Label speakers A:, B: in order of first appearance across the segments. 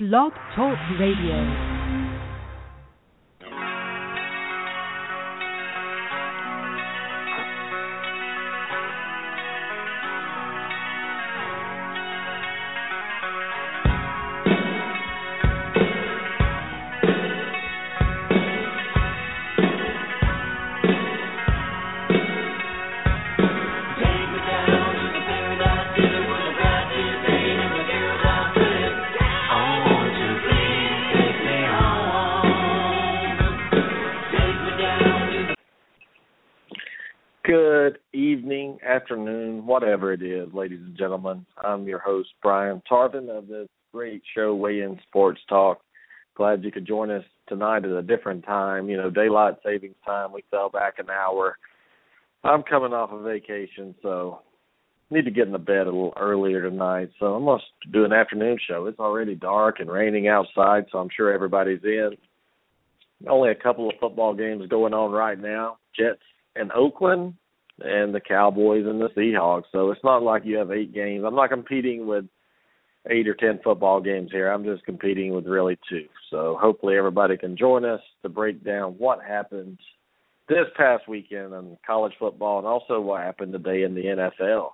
A: Blog Talk Radio.
B: Whatever it is, ladies and gentlemen. I'm your host, Brian Tarvin of this great show, Weigh In Sports Talk. Glad you could join us tonight at a different time. You know, daylight savings time, we fell back an hour. I'm coming off a of vacation, so need to get in the bed a little earlier tonight. So I'm going to do an afternoon show. It's already dark and raining outside, so I'm sure everybody's in. Only a couple of football games going on right now. Jets and Oakland and the Cowboys and the Seahawks. So it's not like you have eight games. I'm not competing with eight or ten football games here. I'm just competing with really two. So hopefully everybody can join us to break down what happened this past weekend in college football and also what happened today in the NFL.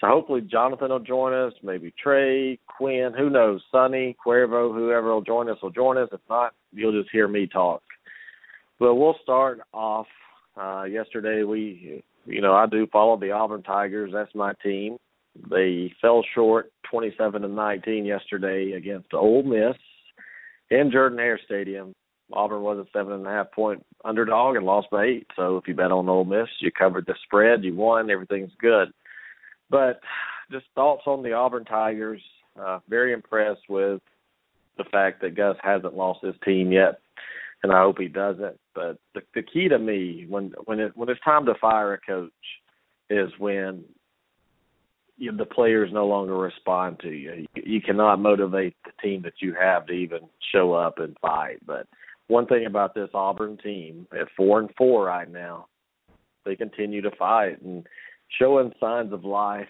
B: So hopefully Jonathan will join us, maybe Trey, Quinn, who knows, Sonny, Cuervo, whoever will join us will join us. If not, you'll just hear me talk. But we'll start off. Uh, yesterday we you know, I do follow the Auburn Tigers. That's my team. They fell short 27 to 19 yesterday against Ole Miss in Jordan Hare Stadium. Auburn was a seven and a half point underdog and lost by eight. So if you bet on Ole Miss, you covered the spread, you won, everything's good. But just thoughts on the Auburn Tigers. Uh, very impressed with the fact that Gus hasn't lost his team yet and I hope he doesn't. But the, the key to me when when it when it's time to fire a coach is when you, the players no longer respond to you. you. You cannot motivate the team that you have to even show up and fight. But one thing about this Auburn team at four and four right now, they continue to fight and showing signs of life.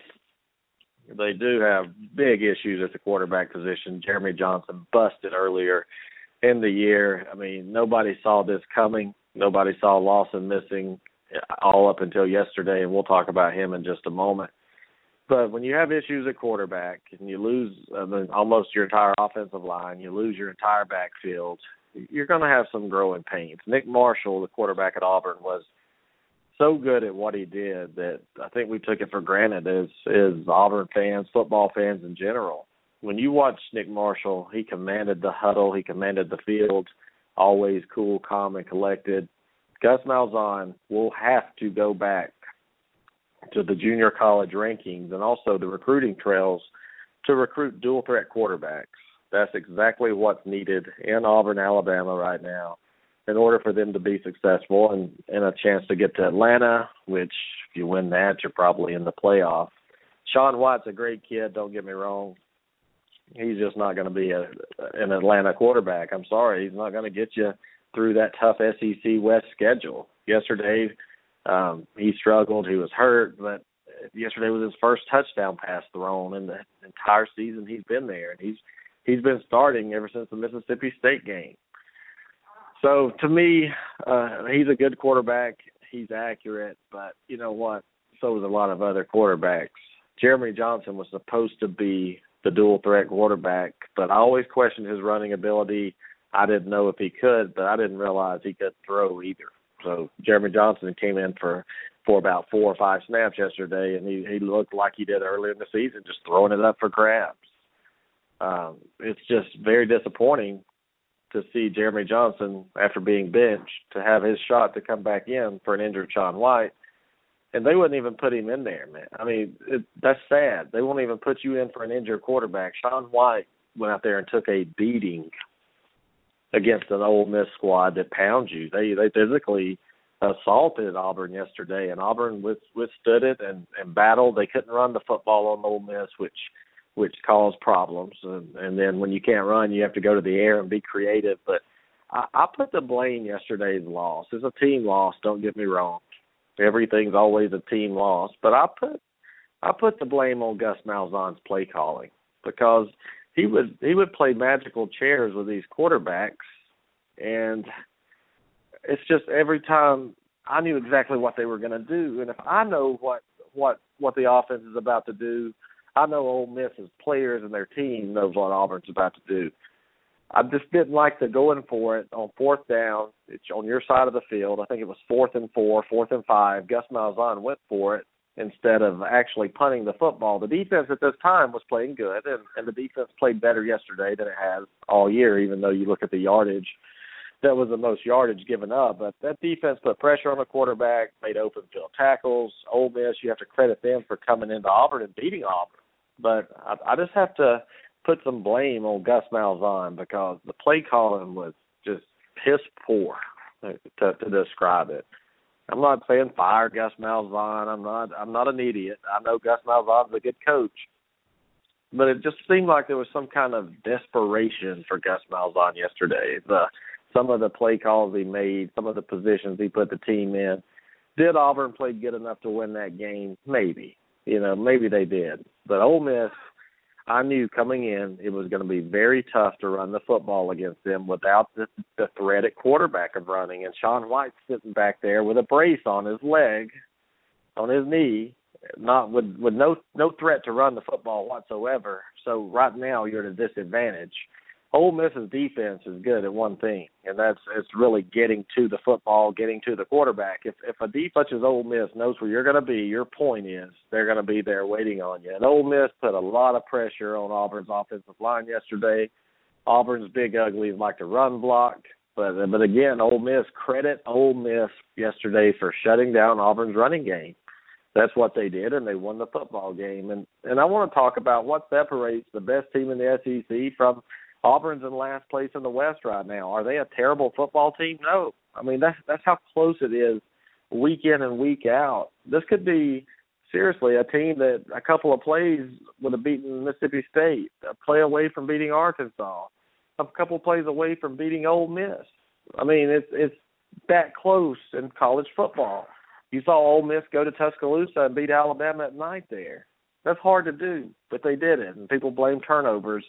B: They do have big issues at the quarterback position. Jeremy Johnson busted earlier in the year. I mean, nobody saw this coming. Nobody saw Lawson missing all up until yesterday, and we'll talk about him in just a moment. But when you have issues at quarterback and you lose I mean, almost your entire offensive line, you lose your entire backfield, you're going to have some growing pains. Nick Marshall, the quarterback at Auburn, was so good at what he did that I think we took it for granted as as Auburn fans, football fans in general when you watch Nick Marshall, he commanded the huddle, he commanded the field, always cool, calm, and collected. Gus Malzahn will have to go back to the junior college rankings and also the recruiting trails to recruit dual threat quarterbacks. That's exactly what's needed in Auburn, Alabama right now in order for them to be successful and, and a chance to get to Atlanta, which if you win that, you're probably in the playoff. Sean White's a great kid, don't get me wrong he's just not going to be a, an Atlanta quarterback. I'm sorry, he's not going to get you through that tough SEC West schedule. Yesterday, um, he struggled. He was hurt, but yesterday was his first touchdown pass thrown in the entire season he's been there, and he's he's been starting ever since the Mississippi State game. So to me, uh, he's a good quarterback. He's accurate, but you know what? So is a lot of other quarterbacks. Jeremy Johnson was supposed to be the dual threat quarterback, but I always questioned his running ability. I didn't know if he could, but I didn't realize he could throw either. So Jeremy Johnson came in for for about four or five snaps yesterday, and he he looked like he did earlier in the season, just throwing it up for grabs. Um, it's just very disappointing to see Jeremy Johnson after being benched to have his shot to come back in for an injured Sean White and they wouldn't even put him in there, man. I mean, it, that's sad. They won't even put you in for an injured quarterback. Sean White went out there and took a beating against an Ole Miss squad that pounds you. They they physically assaulted Auburn yesterday, and Auburn with, withstood it and, and battled. They couldn't run the football on Ole Miss, which which caused problems. And, and then when you can't run, you have to go to the air and be creative. But I, I put the blame yesterday's loss. It's a team loss. Don't get me wrong everything's always a team loss. But I put I put the blame on Gus Malzahn's play calling because he would he would play magical chairs with these quarterbacks, and it's just every time I knew exactly what they were going to do, and if I know what what what the offense is about to do, I know Ole Miss's players and their team knows what Auburn's about to do. I just didn't like the going for it on fourth down. It's on your side of the field. I think it was fourth and four, fourth and five. Gus Malzahn went for it instead of actually punting the football. The defense at this time was playing good, and, and the defense played better yesterday than it has all year, even though you look at the yardage. That was the most yardage given up, but that defense put pressure on the quarterback, made open field tackles. Ole Miss, you have to credit them for coming into Auburn and beating Auburn. But I, I just have to put some blame on Gus Malzahn because the play calling was just piss poor to, to describe it. I'm not saying fire Gus Malzahn. I'm not. I'm not an idiot. I know Gus Malzahn's a good coach, but it just seemed like there was some kind of desperation for Gus Malzahn yesterday. The some of the play calls he made, some of the positions he put the team in. Did Auburn play good enough to win that game? Maybe. You know, maybe they did. But Ole Miss I knew coming in it was going to be very tough to run the football against them without the, the threat at quarterback of running. And Sean White sitting back there with a brace on his leg, on his knee, not with with no no threat to run the football whatsoever. So right now you're at a disadvantage. Ole Miss's defense is good at one thing, and that's it's really getting to the football, getting to the quarterback. If if a defense such as Ole Miss knows where you're going to be, your point is they're going to be there waiting on you. And Ole Miss put a lot of pressure on Auburn's offensive line yesterday. Auburn's big uglies like to run block, but but again, Ole Miss credit Ole Miss yesterday for shutting down Auburn's running game. That's what they did, and they won the football game. And and I want to talk about what separates the best team in the SEC from Auburn's in last place in the West right now. Are they a terrible football team? No. I mean that's that's how close it is week in and week out. This could be seriously a team that a couple of plays would have beaten Mississippi State, a play away from beating Arkansas, a couple of plays away from beating Ole Miss. I mean, it's it's that close in college football. You saw Ole Miss go to Tuscaloosa and beat Alabama at night there. That's hard to do, but they did it, and people blame turnovers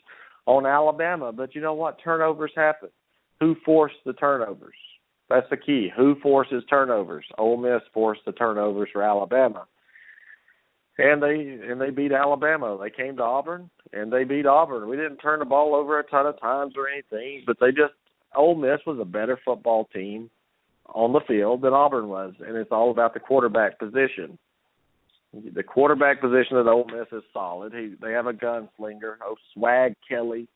B: on Alabama. But you know what? Turnovers happen. Who forced the turnovers? That's the key. Who forces turnovers? Ole Miss forced the turnovers for Alabama. And they and they beat Alabama. They came to Auburn and they beat Auburn. We didn't turn the ball over a ton of times or anything, but they just Ole Miss was a better football team on the field than Auburn was, and it's all about the quarterback position. The quarterback position at Ole Miss is solid. He they have a gunslinger, oh Swag Kelly,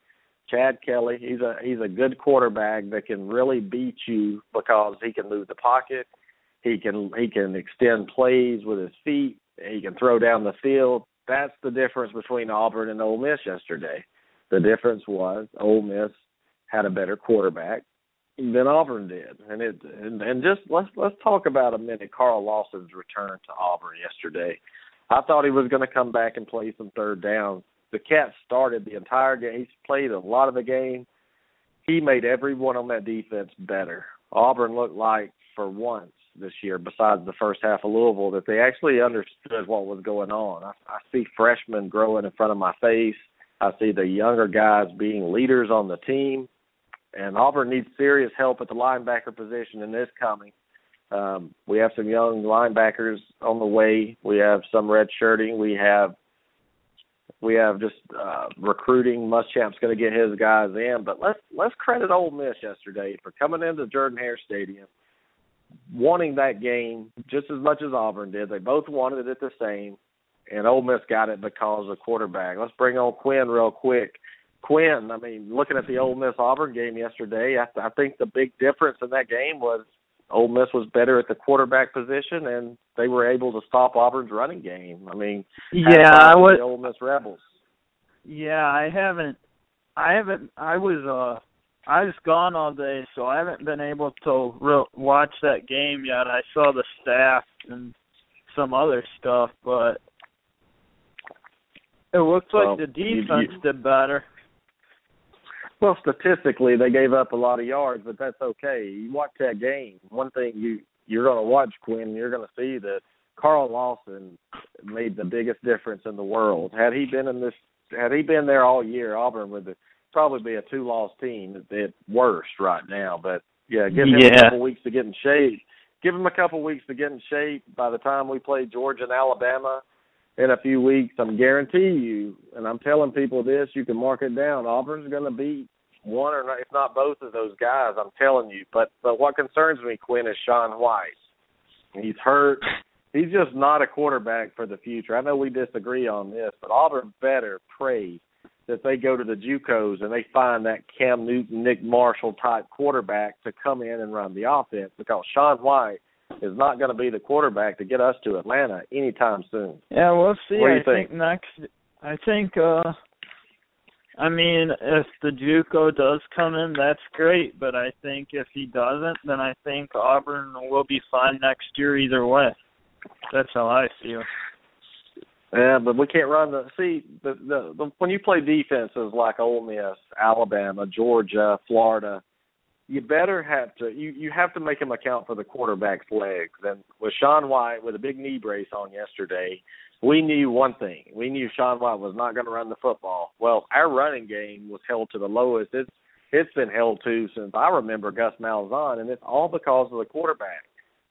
B: Chad Kelly. He's a he's a good quarterback that can really beat you because he can move the pocket. He can he can extend plays with his feet. He can throw down the field. That's the difference between Auburn and Ole Miss yesterday. The difference was Ole Miss had a better quarterback than Auburn did. And it and, and just let's let's talk about a minute Carl Lawson's return to Auburn yesterday. I thought he was going to come back and play some third downs. The cat started the entire game. He's played a lot of the game. He made everyone on that defense better. Auburn looked like for once this year, besides the first half of Louisville, that they actually understood what was going on. I, I see freshmen growing in front of my face. I see the younger guys being leaders on the team and Auburn needs serious help at the linebacker position in this coming. Um, we have some young linebackers on the way. We have some red shirting. We have we have just uh, recruiting. Muschamp's going to get his guys in, but let's let's credit Ole Miss yesterday for coming into Jordan Hare Stadium, wanting that game just as much as Auburn did. They both wanted it the same, and Ole Miss got it because of quarterback. Let's bring on Quinn real quick. Quinn, I mean, looking at the Ole Miss Auburn game yesterday, I, I think the big difference in that game was Ole Miss was better at the quarterback position, and they were able to stop Auburn's running game. I mean,
C: yeah, I was
B: the Ole Miss Rebels.
C: Yeah, I haven't, I haven't, I was, uh, I was gone all day, so I haven't been able to re- watch that game yet. I saw the staff and some other stuff, but it looks like
B: well,
C: the defense
B: you, you,
C: did better.
B: Well, statistically, they gave up a lot of yards, but that's okay. You watch that game. One thing you you're going to watch, Quinn. You're going to see that Carl Lawson made the biggest difference in the world. Had he been in this had he been there all year, Auburn would probably be a two-loss team at worst right now. But yeah, give him
C: yeah.
B: a couple weeks to get in shape. Give him a couple weeks to get in shape. By the time we play Georgia and Alabama in a few weeks, I'm guarantee you, and I'm telling people this, you can mark it down. Auburn's going to beat one or not, if not both of those guys. I'm telling you. But but what concerns me, Quinn, is Sean White. He's hurt. He's just not a quarterback for the future. I know we disagree on this, but Auburn better pray that they go to the JUCOs and they find that Cam Newton, Nick Marshall type quarterback to come in and run the offense because Sean White is not going to be the quarterback to get us to Atlanta anytime soon.
C: Yeah, we'll see.
B: What do you
C: I
B: think?
C: think next. I think. uh I mean, if the JUCO does come in, that's great. But I think if he doesn't, then I think Auburn will be fine next year either way. That's how I feel.
B: Yeah, but we can't run the see the, the the when you play defenses like Ole Miss, Alabama, Georgia, Florida, you better have to you you have to make them account for the quarterback's legs. And with Sean White with a big knee brace on yesterday, we knew one thing. We knew Sean White was not going to run the football. Well, our running game was held to the lowest it's it's been held to since I remember Gus Malzahn, and it's all because of the quarterback.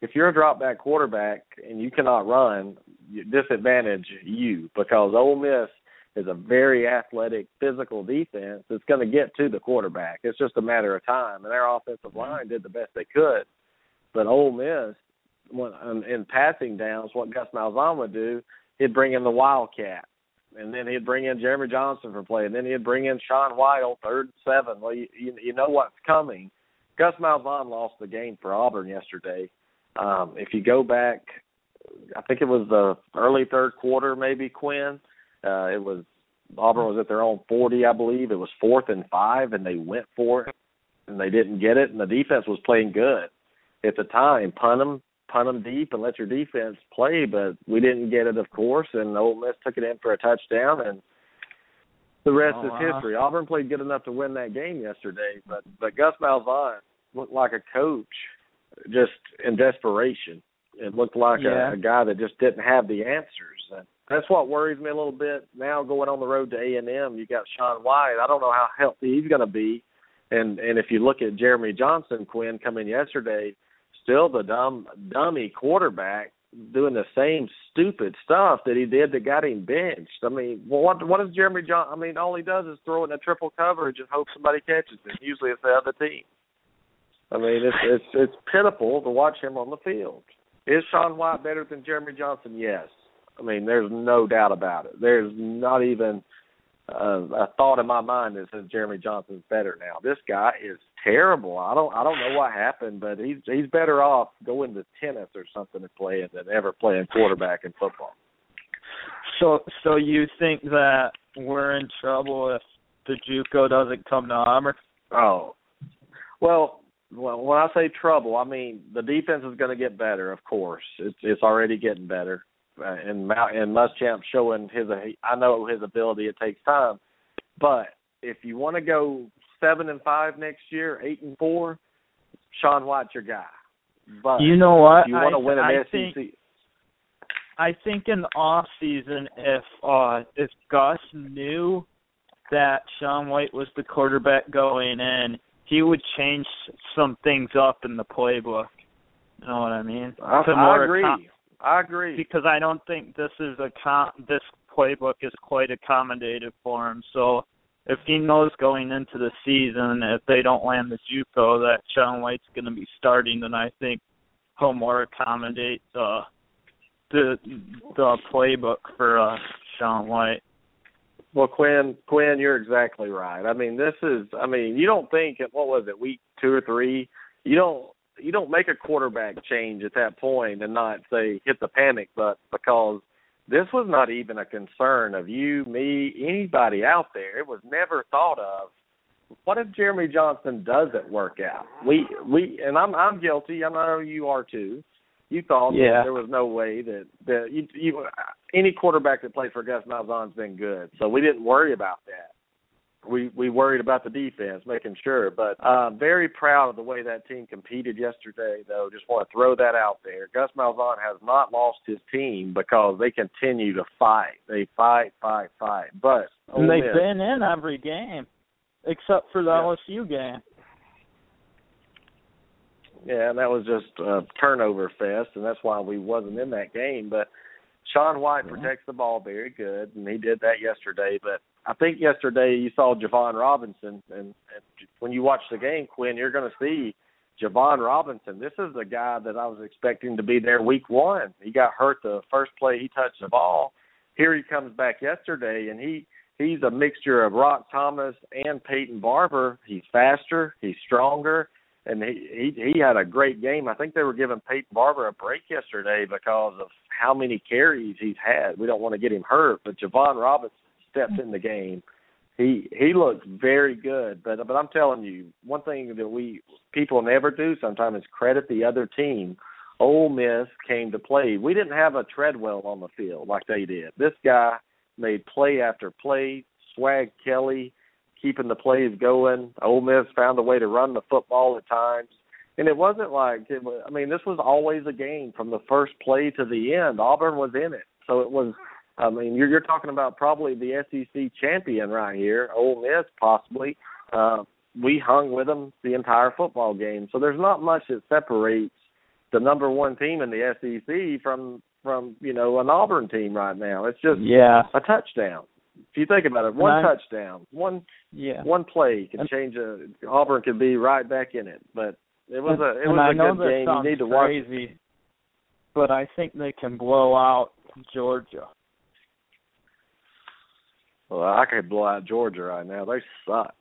B: If you're a drop back quarterback and you cannot run, you disadvantage you because Ole Miss is a very athletic, physical defense that's going to get to the quarterback. It's just a matter of time, and their offensive mm-hmm. line did the best they could. But Ole Miss, when, um, in passing downs, what Gus Malzahn would do he'd bring in the Wildcat, and then he'd bring in Jeremy Johnson for play, and then he'd bring in Sean on third and seven. Well, you you, you know what's coming. Gus Malzahn lost the game for Auburn yesterday. Um, if you go back, I think it was the early third quarter, maybe Quinn. Uh, it was Auburn was at their own 40, I believe. It was fourth and five, and they went for it, and they didn't get it. And the defense was playing good at the time. Punt them, punt them deep and let your defense play, but we didn't get it, of course. And Ole Miss took it in for a touchdown, and the rest
C: Oh,
B: is
C: wow.
B: history. Auburn played good enough to win that game yesterday, but but Gus Malzahn looked like a coach just in desperation. It looked like
C: Yeah.
B: a, a guy that just didn't have the answers. And that's what worries me a little bit. Now going on the road to A and M, you got Sean White. I don't know how healthy he's going to be. And and if you look at Jeremy Johnson, Quinn coming yesterday, still the dumb dummy quarterback doing the same stupid stuff that he did that got him benched. I mean, what what does Jeremy John? I mean, all he does is throw in a triple coverage and hope somebody catches it. Usually it's the other team. I mean, it's it's it's pitiful to watch him on the field. Is Sean White better than Jeremy Johnson? Yes. I mean, there's no doubt about it. There's not even uh, a thought in my mind is that says Jeremy Johnson's better now. This guy is terrible. I don't I don't know what happened, but he's he's better off going to tennis or something and playing than ever playing quarterback in football.
C: So, so you think that we're in trouble if the JUCO doesn't come to Auburn?
B: Oh, well, well, when I say trouble, I mean the defense is going to get better. Of course, it's it's already getting better, uh, and Mount and Muschamp showing his. I know his ability. It takes time, but if you want to go seven and five next year, eight and four, Sean White's your guy. But
C: You know what?
B: if you want to win an
C: I
B: SEC,
C: think I think in the off season, if uh if Gus knew that Sean White was the quarterback going in, he would change some things up in the playbook. You know what I mean?
B: I, I agree.
C: accom-
B: I agree.
C: because I don't think this is a com- this playbook is quite accommodative for him. So if he knows going into the season if they don't land the JUCO that Sean White's going to be starting, then I think he'll more accommodate the the the playbook for uh, Sean White.
B: Well, Quinn, Quinn, you're exactly right. I mean, this is. I mean, you don't think at what was it, week two or three? You don't. You don't make a quarterback change at that point and not say hit the panic button because this was not even a concern of you, me, anybody out there. It was never thought of. What if Jeremy Johnson doesn't work out? We we and I'm I'm guilty. I know you are too. You thought that
C: Yeah.
B: there was no way that that you, you any quarterback that played for Gus Malzahn's been good, so we didn't worry about that. We we worried about the defense, making sure. But uh, very proud of the way that team competed yesterday. Though, just want to throw that out there. Gus Malzahn has not lost his team because they continue to fight. They fight, fight, fight. But
C: and they've Miss, been in every game except for the yeah. LSU game.
B: Yeah, and that was just a turnover fest, and that's why we wasn't in that game. But Sean White mm-hmm. protects the ball very good, and he did that yesterday. But I think yesterday you saw Jovon Robinson, and, and when you watch the game, Quinn, you're going to see Jovon Robinson. This is the guy that I was expecting to be there week one. He got hurt the first play he touched the ball. Here he comes back yesterday, and he he's a mixture of Roc Thomas and Peyton Barber. He's faster, he's stronger, and he he he had a great game. I think they were giving Peyton Barber a break yesterday because of how many carries he's had. We don't want to get him hurt, but Jovon Robinson stepped in the game. He he looks very good, but but I'm telling you, one thing that we people never do sometimes is credit the other team. Ole Miss came to play. We didn't have a Treadwell on the field like they did. This guy made play after play. Swag Kelly keeping the plays going. Ole Miss found a way to run the football at times. And it wasn't like it was, I mean, this was always a game from the first play to the end. Auburn was in it, so it was. I mean, you're you're talking about probably the SEC champion right here, Ole Miss possibly. Uh, we hung with them the entire football game, so there's not much that separates the number one team in the SEC from from you know an Auburn team right now. It's just
C: yeah
B: a touchdown. If you think about it, one touchdown, one
C: yeah
B: one play can change a Auburn could be right back in it. But it was a it
C: was
B: a good game. You need to
C: crazy, watch. But I think they can blow out Georgia.
B: Well, I could blow out Georgia right now. They suck.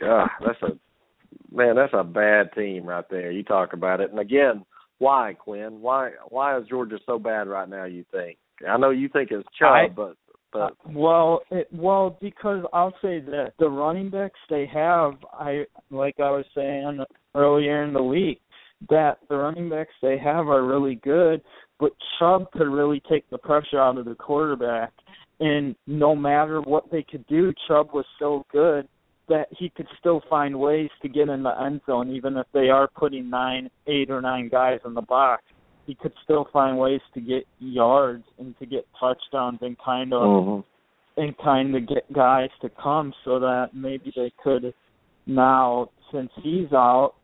B: God, that's a man. That's a bad team right there. You talk about it, and again, why, Quinn? Why why is Georgia so bad right now? You think? I know you think it's Chubb,
C: I,
B: but but
C: uh, well, it, well because I'll say that the running backs they have, I like I was saying earlier in the week, that the running backs they have are really good, but Chubb could really take the pressure out of the quarterback. And no matter what they could do, Chubb was so good that he could still find ways to get in the end zone, even if they are putting nine, eight or nine guys in the box. He could still find ways to get yards and to get touchdowns and kind of
B: mm-hmm.
C: and kind of get guys to come so that maybe they could now since he's out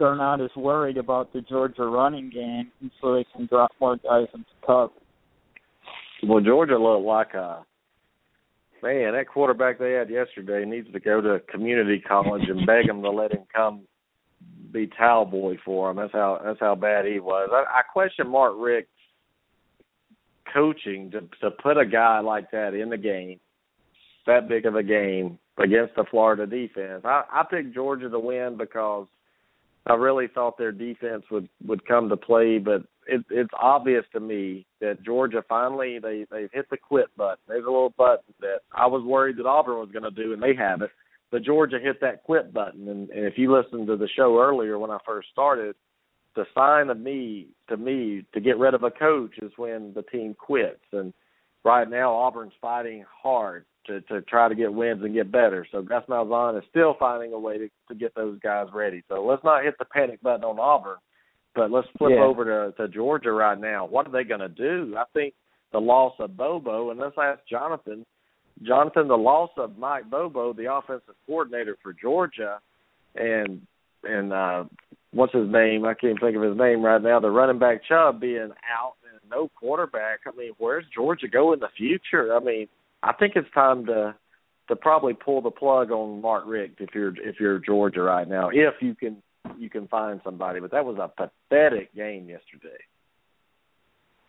C: they're not as worried about the Georgia running game and so they can drop more guys into cover.
B: Well Georgia looked like a man, that quarterback they had yesterday needs to go to community college and beg them to let him come be towel boy for him. That's how that's how bad he was. I, I question Mark Richt's coaching to to put a guy like that in the game, that big of a game against the Florida defense. I, I picked Georgia to win because I really thought their defense would would come to play, but it, it's obvious to me that Georgia finally they they've hit the quit button. There's a little button that I was worried that Auburn was going to do, and they haven't. But Georgia hit that quit button, and, and if you listened to the show earlier when I first started, the sign of me to me to get rid of a coach is when the team quits. And right now Auburn's fighting hard to to try to get wins and get better. So Gus Malzahn is still finding a way to to get those guys ready. So let's not hit the panic button on Auburn, but let's flip
C: yeah.
B: over to to Georgia right now. What are they going to do? I think the loss of Bobo, and let's ask Jonathan. Jonathan, the loss of Mike Bobo, the offensive coordinator for Georgia, and and uh what's his name? I can't think of his name right now. The running back Chubb being out and no quarterback. I mean, where's Georgia go in the future? I mean, I think it's time to to probably pull the plug on Mark Richt if you're if you're Georgia right now, if you can you can find somebody. But that was a pathetic game yesterday.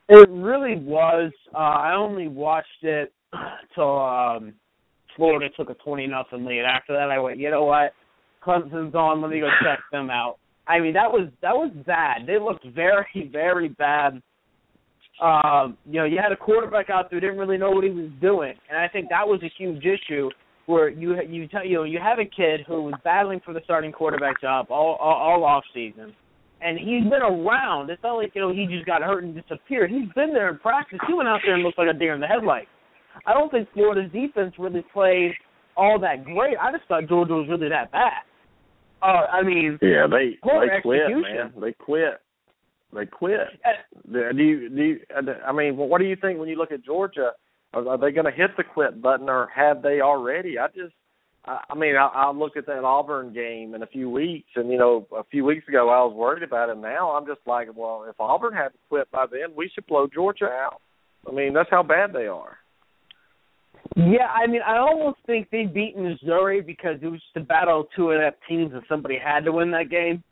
D: It really was. Uh, I only watched it till um, Florida took a twenty nothing lead. After that, I went, you know what? Clemson's on. Let me go check them out. I mean, that was that was bad. They looked very very bad um, you know, you had a quarterback out there who didn't really know what he was doing, and I think that was a huge issue where you you tell you know you have a kid who was battling for the starting quarterback job all all, all off season, and he's been around. It's not like you know he just got hurt and disappeared. He's been there in practice. He went out there and looked like a deer in the headlights. I don't think Florida's defense really played all that great. I just thought Georgia was really that bad. Uh, I mean,
B: yeah, they they quit, man. They quit. They quit.
D: Uh,
B: Do you, do you, I mean, what do you think when you look at Georgia? Are, are they going to hit the quit button, or have they already? I just, I, I mean, I, I look at that Auburn game in a few weeks, and you know, a few weeks ago I was worried about it. Now I'm just like, well, if Auburn hadn't quit by then, we should blow Georgia out. I mean, that's how bad they are.
D: Yeah, I mean, I almost think they beat Missouri because it was just a battle of two inept teams, and somebody had to win that game.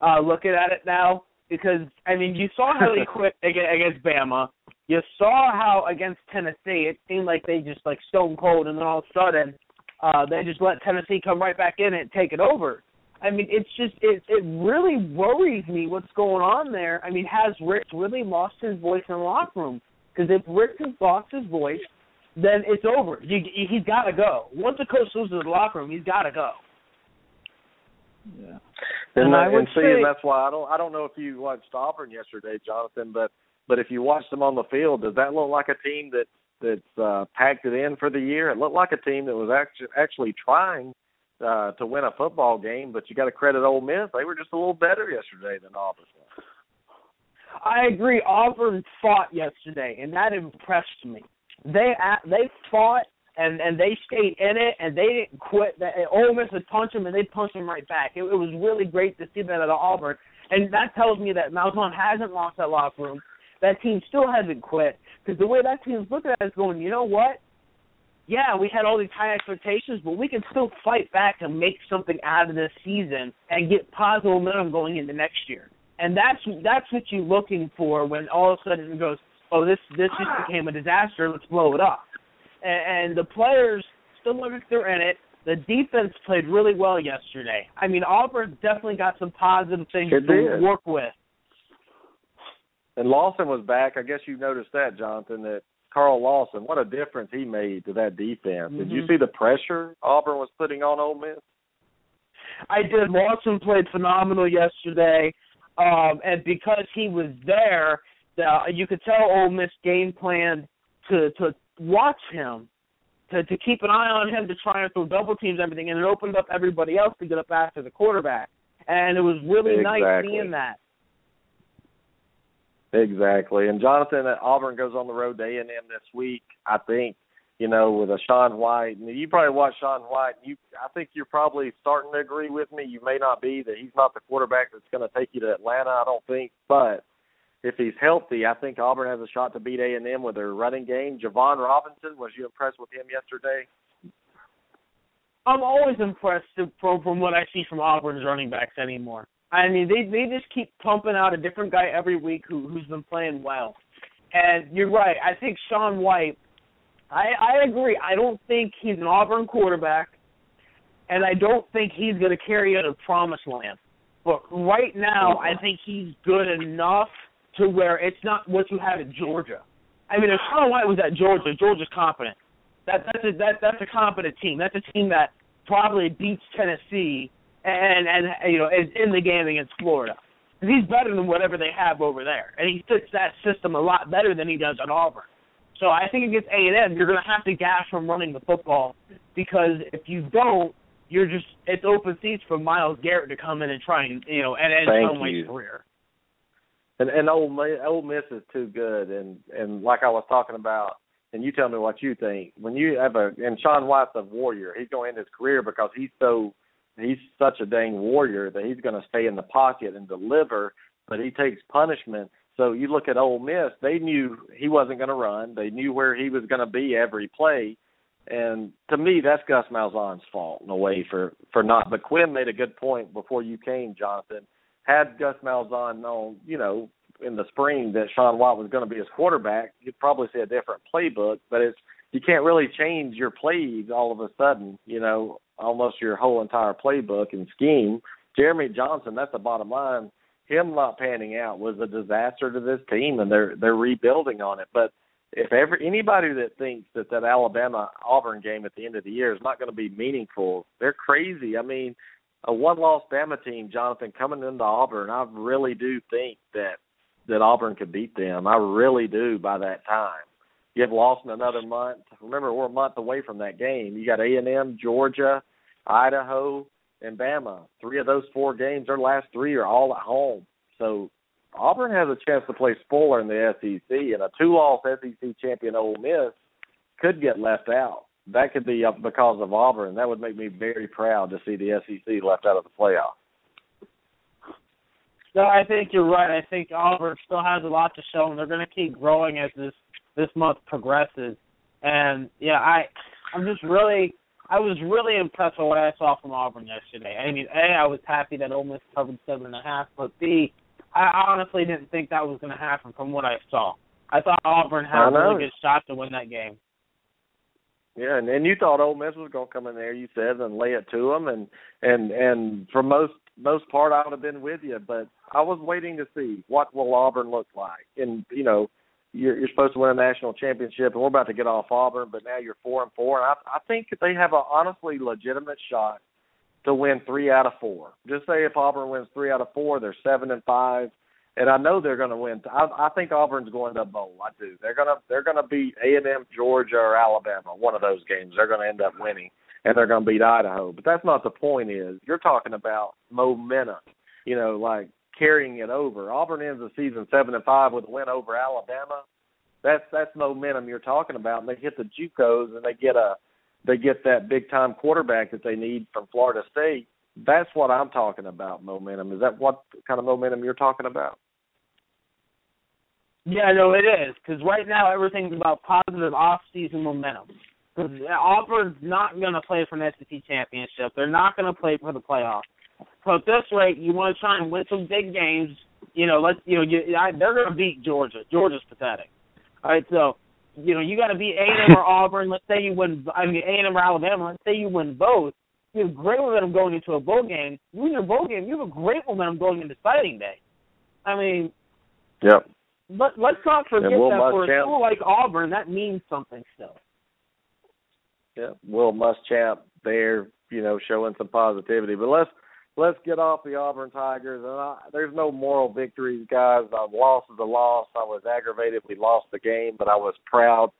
D: Uh, looking at it now, because I mean, you saw how they quit against Bama. You saw how against Tennessee, it seemed like they just like stone cold, and then all of a sudden, uh, they just let Tennessee come right back in and take it over. I mean, it's just it it really worries me what's going on there. I mean, has Richt really lost his voice in the locker room? Because if Richt has lost his voice, then it's over. You, he's got to go. Once a coach loses the locker room, he's got to go.
C: Yeah.
B: And,
D: And I
B: and see,
D: say-
B: and that's why I don't I don't know if you watched Auburn yesterday, Jonathan, but but if you watched them on the field, does that look like a team that that's uh, packed it in for the year? It looked like a team that was actually actually trying uh, to win a football game, but you got to credit Ole Miss. They were just a little better yesterday than Auburn. was.
D: I agree. Auburn fought yesterday, and that impressed me. They they fought and and they stayed in it, and they didn't quit. That Ole Miss would punch them, and they punched them right back. It, it was really great to see that at Auburn, and that tells me that Malzahn hasn't lost that locker room. That team still hasn't quit because the way that team's looking at it is going, you know what? Yeah, we had all these high expectations, but we can still fight back and make something out of this season and get positive momentum going into next year. And that's that's what you're looking for when all of a sudden it goes, oh, this this just ah. became a disaster. Let's blow it up. And, and the players still look like they're in it. The defense played really well yesterday. I mean, Auburn definitely got some positive things
B: It
D: to work with.
B: And Lawson was back. I guess you noticed that, Jonathan, that Carl Lawson, what a difference he made to that defense. Did you
D: Mhm.
B: see the pressure Auburn was putting on Ole Miss?
D: I did. Lawson played phenomenal yesterday, um, and because he was there, the, you could tell Ole Miss game planned to to watch him, to to keep an eye on him, to try and throw double teams, everything, and it opened up everybody else to get up after the quarterback, and it was really nice
B: Exactly.
D: seeing that.
B: Exactly. And Jonathan, Auburn goes on the road to A and M this week. I think you know with a Sean White. And you probably watch Sean White. You, I think you're probably starting to agree with me. You may not be that he's not the quarterback that's going to take you to Atlanta. I don't think, but if he's healthy, I think Auburn has a shot to beat A and M with their running game. Jovon Robinson, was you impressed with him yesterday?
D: I'm always impressed from from what I see from Auburn's running backs anymore. I mean, they they just keep pumping out a different guy every week who who's been playing well. And you're right. I think Sean White. I I agree. I don't think he's an Auburn quarterback, and I don't think he's going to carry you to promised land. But right now, I think he's good enough to where it's not what you had at Georgia. I mean, if Sean White was at Georgia, Georgia's competent. That that's a that that's a competent team. That's a team that probably beats Tennessee and and you know is in the game against Florida. He's better than whatever they have over there, and he fits that system a lot better than he does at Auburn. So I think against A and M, you're going to have to gas from running the football because if you don't, you're just it's open seats for Myles Garrett to come in and try and you know and end
B: Thank
D: White's
B: you.
D: career.
B: And and Miss, Ole Miss is too good. And and like I was talking about, and you tell me what you think. When you have a and Sean White's a warrior. He's going to end his career because he's so he's such a dang warrior that he's going to stay in the pocket and deliver, but he takes punishment. So you look at Ole Miss, they knew he wasn't going to run. They knew where he was going to be every play. And to me, that's Gus Malzahn's fault in a way for for not. But Quinn made a good point before you came, Jonathan. Had Gus Malzahn known, you know, in the spring that Sean White was going to be his quarterback, you'd probably see a different playbook. But it's you can't really change your plays all of a sudden, you know, almost your whole entire playbook and scheme. Jeremy Johnson, that's the bottom line. Him not panning out was a disaster to this team, and they're they're rebuilding on it. But if ever anybody that thinks that that Alabama Auburn game at the end of the year is not going to be meaningful, they're crazy. I mean, a one-loss Bama team, Jonathan, coming into Auburn, I really do think that that Auburn could beat them. I really do by that time. You have lost in another month. Remember, we're a month away from that game. You got A and M, Georgia, Idaho, and Bama. Three of those four games, their last three are all at home. So Auburn has a chance to play spoiler in the SEC, and a two-loss SEC champion Ole Miss could get left out. That could be because of Auburn. That would make me very proud to see the SEC left out of the playoff.
D: No, I think you're right. I think Auburn still has a lot to show, and they're going to keep growing as this this month progresses. And yeah, I I'm just really I was really impressed with what I saw from Auburn yesterday. I mean, a I was happy that Ole Miss covered seven and a half, but b I honestly didn't think that was going to happen from what I saw. I thought Auburn had a really good shot to win that game.
B: Yeah, and, and you thought Ole Miss was going to come in there, you said, and lay it to them, and and and for most most part, I would have been with you, but I was waiting to see what will Auburn look like, and you know, you're, you're supposed to win a national championship, and we're about to get off Auburn, but now you're four and four, and I, I think they have a honestly legitimate shot to win three out of four. Just say if Auburn wins three out of four, they're seven and five, and I know they're going to win. I, I think Auburn's going to bowl. I do. They're going to they're going to beat A and M, Georgia, or Alabama. One of those games, they're going to end up winning, and they're going to beat Idaho. But that's not the point. Is you're talking about momentum. You know, like carrying it over. Auburn ends the season seven and five with a win over Alabama. That's that's momentum you're talking about. And they hit the JUCOs and they get a they get that big time quarterback that they need from Florida State. That's what I'm talking about. Momentum. Is that what kind of momentum you're talking about?
D: Yeah, no, it is because right now everything's about positive off-season momentum. Because Auburn's not going to play for an SEC championship. They're not going to play for the playoffs. So at this rate, you want to try and win some big games. You know, let's you know you, I, they're going to beat Georgia. Georgia's pathetic. All right, so you know you got to beat A and M or Auburn. Let's say you win. I mean A and M or Alabama. Let's say you win both. You have great momentum going into a bowl game. You win your bowl game. You have a great momentum going into signing day. I mean,
B: yep.
D: Let Let's not forget that for a school like Auburn, that means something still.
B: Yeah, Will Muschamp there, you know, showing some positivity. But let's let's get off the Auburn Tigers. And I, there's no moral victories, guys. A loss is a loss. I was aggravated we lost the game, but I was proud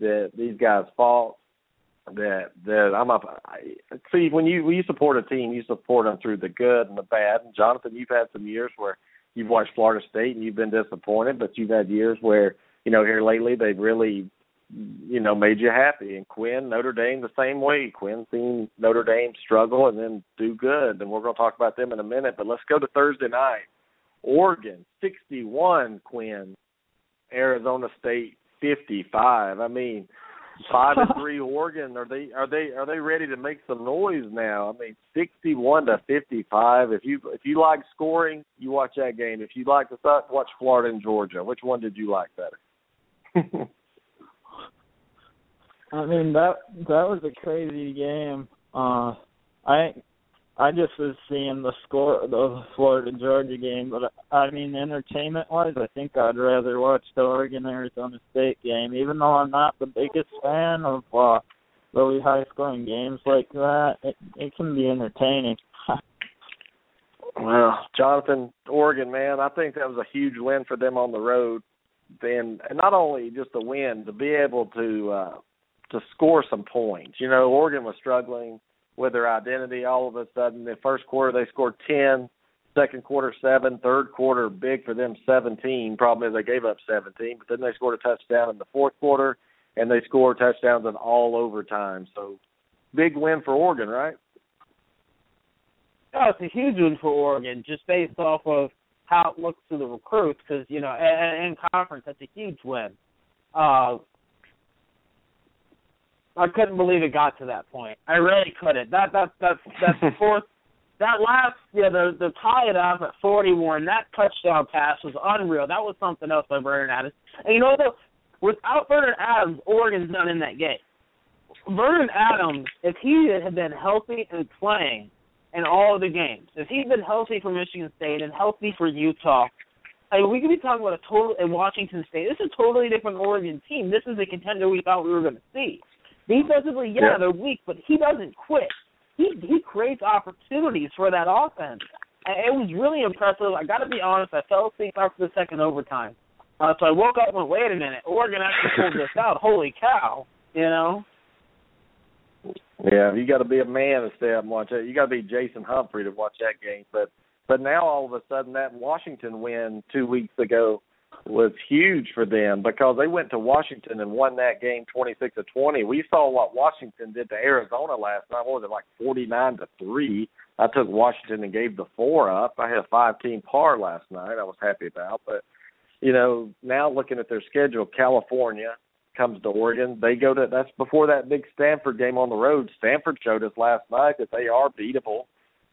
B: that these guys fought. That that I'm up. See when you when you support a team, you support them through the good and the bad. And Jonathan, you've had some years where you've watched Florida State and you've been disappointed, but you've had years where you know here lately they've really you know, made you happy. And Quinn, Notre Dame, the same way. Quinn seen Notre Dame struggle and then do good, and we're going to talk about them in a minute. But let's go to Thursday night. Oregon, 61. Quinn, Arizona State, 55. I mean, five and three Oregon. Are they are they are they ready to make some noise now? I mean, 61 to 55. If you if you like scoring, you watch that game. If you like to suck, watch Florida and Georgia. Which one did you like better?
C: I mean that that was a crazy game. Uh, I I just was seeing the score of the Florida Georgia game, but I mean entertainment wise, I think I'd rather watch the Oregon Arizona State game, even though I'm not the biggest fan of uh, really high scoring games like that. It it can be entertaining.
B: well, Jonathan, Oregon man, I think that was a huge win for them on the road. Then, and not only just a win, to be able to uh, to score some points. You know, Oregon was struggling with their identity. All of a sudden, the first quarter they scored ten, second quarter seven, third quarter big for them seventeen. Problem is they gave up seventeen, but then they scored a touchdown in the fourth quarter, and they scored touchdowns in all overtime. So, big win for Oregon, right?
D: Oh, it's a huge win for Oregon, just based off of how it looks to the recruits. Because you know, in conference, that's a huge win. Uh, I couldn't believe it got to that point. I really couldn't. That that that that fourth that last yeah the the tie it up at forty one that touchdown pass was unreal. That was something else by Vernon Adams. And you know though, without Vernon Adams, Oregon's not in that game. Vernon Adams, if he had been healthy and playing in all of the games, if he'd been healthy for Michigan State and healthy for Utah, I mean, we could be talking about a total in Washington State. This is a totally different Oregon team. This is a contender we thought we were going to see. Defensively, yeah, yeah, they're weak, but he doesn't quit. He he creates opportunities for that offense. And it was really impressive. I got to be honest. I fell asleep after the second overtime. Uh, so I woke up and went, wait a minute, Oregon actually pulled this out. Holy cow! You know.
B: Yeah, you got to be a man to stay up and watch it. You got to be Jason Humphrey to watch that game. But but now all of a sudden that Washington win two weeks ago was huge for them because they went to Washington and won that game twenty six to twenty. We saw what Washington did to Arizona last night. What was it like forty nine to three? I took Washington and gave the four up. I had a five team par last night. I was happy about, but you know now looking at their schedule, California comes to Oregon. They go to that's before that big Stanford game on the road. Stanford showed us last night that they are beatable.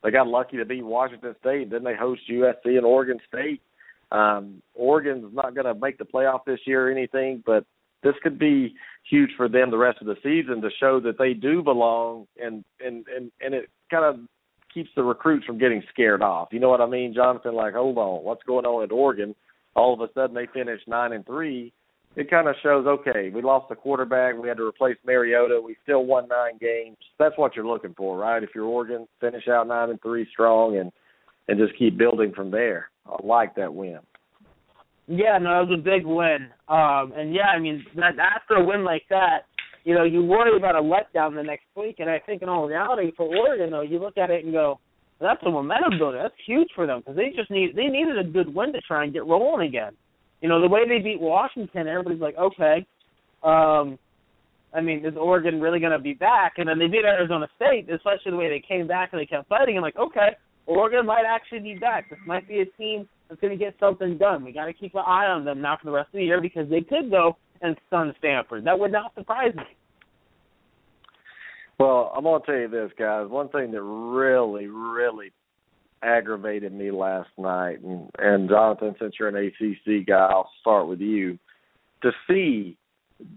B: They got lucky to beat Washington State. Then they host USC and Oregon State. Um, Oregon's not going to make the playoff this year or anything, but this could be huge for them the rest of the season to show that they do belong, and and and and it kind of keeps the recruits from getting scared off. You know what I mean, Jonathan? Like, hold on, what's going on at Oregon? All of a sudden they finish nine and three. It kind of shows okay, we lost the quarterback, we had to replace Mariota, we still won nine games. That's what you're looking for, right? If you're Oregon, finish out nine and three strong and and just keep building from there. I like that win.
D: Yeah, no, it was a big win. Um, and yeah, I mean, that, after a win like that, you know, you worry about a letdown the next week. And I think in all reality, for Oregon, though, you look at it and go, that's a momentum builder. That's huge for them because they just need they needed a good win to try and get rolling again. You know, the way they beat Washington, everybody's like, okay. Um, I mean, is Oregon really going to be back? And then they beat Arizona State, especially the way they came back and they kept fighting. I'm like, okay, Oregon might actually be back. This might be a team that's going to get something done. We got to keep an eye on them now for the rest of the year because they could go and stun Stanford. That would not surprise me.
B: Well, I'm going to tell you this, guys. One thing that really, really aggravated me last night, and, and Jonathan, since you're an ACC guy, I'll start with you. To see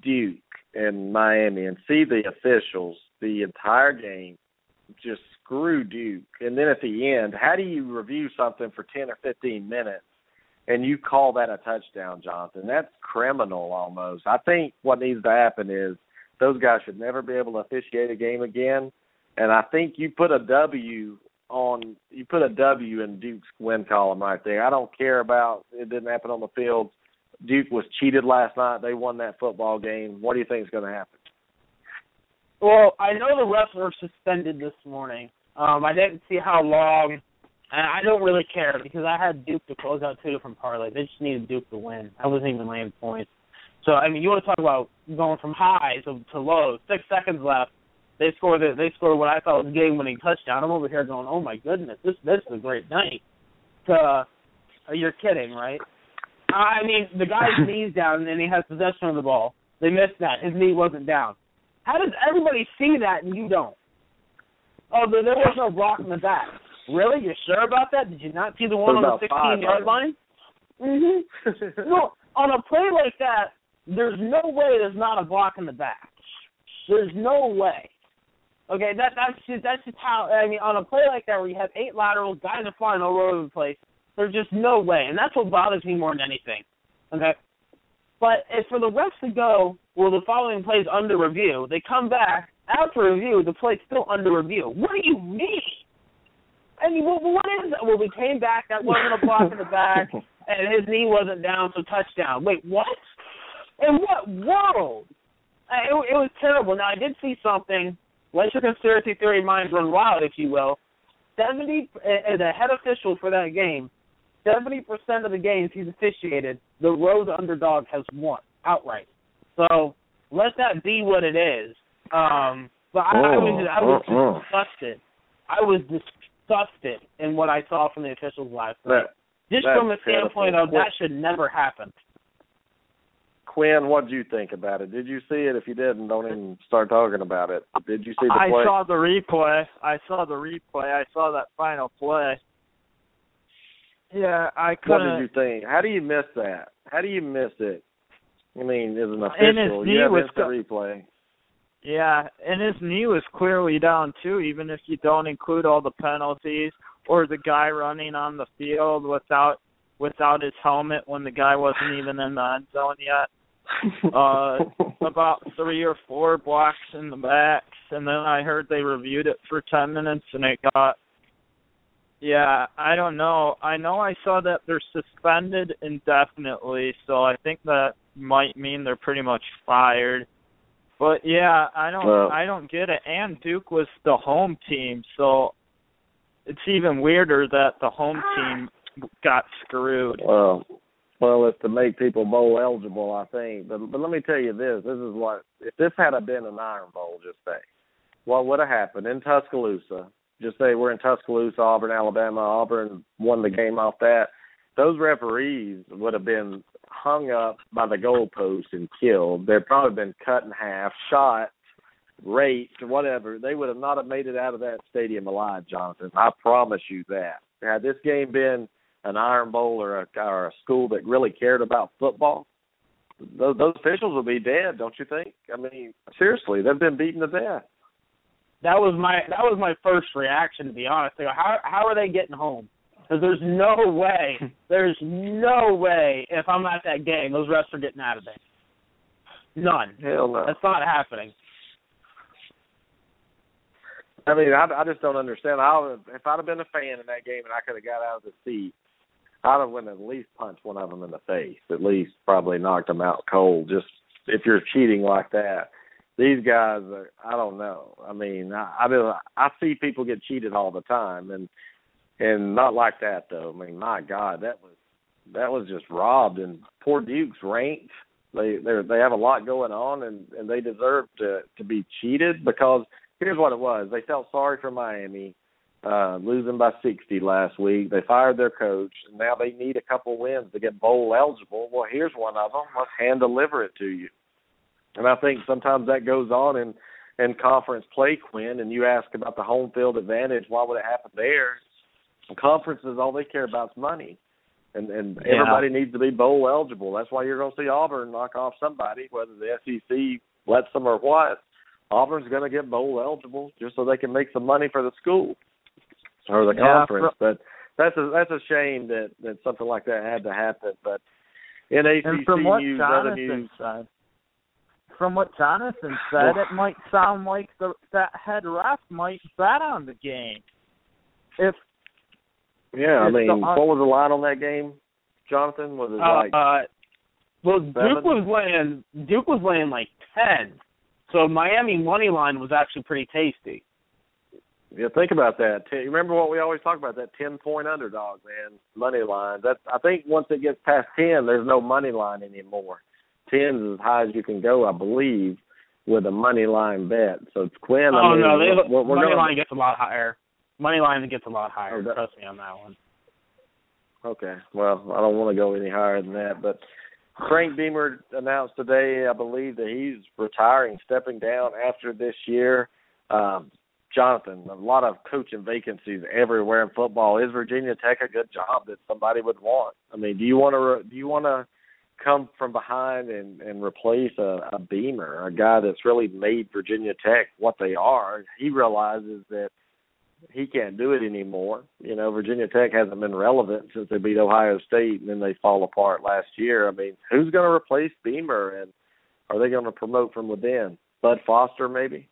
B: Duke and Miami and see the officials the entire game just screw Duke. And then at the end, how do you review something for 10 or 15 minutes and you call that a touchdown, Jonathan? That's criminal almost. I think what needs to happen is those guys should never be able to officiate a game again. And I think you put a W on you put a W in Duke's win column right there. I don't care about it didn't happen on the field. Duke was cheated last night. They won that football game. What do you think is going to happen?
D: Well, I know the refs were suspended this morning. Um, I didn't see how long, and I don't really care because I had Duke to close out two different parlays. They just needed Duke to win. I wasn't even laying points. So I mean, you want to talk about going from highs to, to lows? Six seconds left. They score the they score what I thought was a game-winning touchdown. I'm over here going, oh my goodness, this this is a great night. Uh, you're kidding, right? I mean, the guy's knees down and he has possession of the ball. They missed that. His knee wasn't down. How does everybody see that and you don't? Oh, there, there was no block in the back. Really? You're sure about that? Did you not see the one on the 16 yard line? Mm-hmm. no, on a play like that, there's no way there's not a block in the back. There's no way. Okay, that that's just that's just how I mean on a play like that where you have eight laterals, guys are flying all over the place. There's just no way, and that's what bothers me more than anything. Okay, but if for the refs to go, well, the following play is under review. They come back after review, the play's still under review. What do you mean? I mean, what, what is that? Well, we came back. That wasn't a block in the back, and his knee wasn't down, so touchdown. Wait, what? In what world? Uh, it, it was terrible. Now I did see something. Let your conspiracy theory minds run wild, if you will. Seventy, uh, uh, as a head official for that game, seventy percent of the games he's officiated, the road underdog has won outright. So let that be what it is. Um, but I, I was I was oh, oh. disgusted. I was disgusted in what I saw from the officials last night. Just from the standpoint of that should never happen.
B: Quinn, what did you think about it? Did you see it? If you didn't, don't even start talking about it. Did you see the play?
C: I saw the replay. I saw the replay. I saw that final play. Yeah, I couldn't.
B: What did you think? How do you miss that? How do you miss it? I mean, as an official, you have the replay.
C: Yeah, and his knee was clearly down too, even if you don't include all the penalties or the guy running on the field without without his helmet when the guy wasn't even in the end zone yet. uh about three or four blocks in the backs and then I heard they reviewed it for ten minutes and it got Yeah, I don't know. I know I saw that they're suspended indefinitely, so I think that might mean they're pretty much fired. But yeah, I don't
B: Well-
C: I don't get it. And Duke was the home team, so it's even weirder that the home ah. team got screwed.
B: Well, well, it's to make people bowl eligible, I think. But but let me tell you this: this is what if this had been an Iron Bowl, just say, what would have happened in Tuscaloosa? Just say we're in Tuscaloosa, Auburn, Alabama. Auburn won the game off that. Those referees would have been hung up by the goalpost and killed. They'd probably been cut in half, shot, raped, whatever. They would have not have made it out of that stadium alive, Jonathan. I promise you that. Had this game been an Iron Bowl or a, or a school that really cared about football, those, those officials would be dead, don't you think? I mean, seriously, they've been beaten to death.
D: That was my that was my first reaction to be honest. How how are they getting home? Because there's no way, there's no way if I'm at that game, those refs are getting out of there. None.
B: Hell no.
D: That's not happening.
B: I mean, I, I just don't understand. I would, if I'd have been a fan in that game and I could have got out of the seat, I'd have went at least punched one of them in the face. At least probably knocked them out cold. Just if you're cheating like that, these guys are. I don't know. I mean, I I, do, I see people get cheated all the time, and and not like that though. I mean, my God, that was that was just robbed. And poor Duke's ranked. They they they have a lot going on, and and they deserve to to be cheated because here's what it was. They felt sorry for Miami uh losing by 60 last week. They fired their coach, and now they need a couple wins to get bowl eligible. Well, here's one of them. Let's hand deliver it to you. And I think sometimes that goes on in in conference play, Quinn. And you ask about the home field advantage. Why would it happen there? Conferences, all they care about is money, and and
D: Yeah.
B: everybody needs to be bowl eligible. That's why you're going to see Auburn knock off somebody, whether the SEC lets them or what. Auburn's going to get bowl eligible just so they can make some money for the school or the
C: Yeah,
B: conference. but that's a that's a shame that that something like that had to happen. But in ACC
C: And from what
B: news, other
C: Jonathan
B: news,
C: said, from what Jonathan said, it might sound like the that head ref might bet on the game. If
B: yeah, I mean, what was the line on that game, Jonathan? Was it
D: Uh,
B: like
D: uh, well,
B: seven?
D: Duke was laying Duke was laying like ten, so Miami money line was actually pretty tasty.
B: Yeah, think about that. Ten, remember what we always talk about that ten point underdog, man, money line. That I think once it gets past ten, there's no money line anymore. Ten is as high as you can go, I believe, with a money line bet. So it's Quinn. I
D: oh
B: mean,
D: no, they,
B: we're, we're
D: money
B: gonna,
D: line gets a lot higher. Money line gets a lot higher.
B: Oh, that-
D: Trust me on that one.
B: Okay. Well, I don't want to go any higher than that, but Frank Beamer announced today, I believe, that he's retiring, stepping down after this year. Um, Jonathan, a lot of coaching vacancies everywhere in football. Is Virginia Tech a good job that somebody would want? I mean, do you want to do you want to come from behind and and replace a, a Beamer, a guy that's really made Virginia Tech what they are? He realizes that he can't do it anymore. You know, Virginia Tech hasn't been relevant since they beat Ohio State and then they fall apart last year. I mean, who's going to replace Beamer and are they going to promote from within? Bud Foster maybe?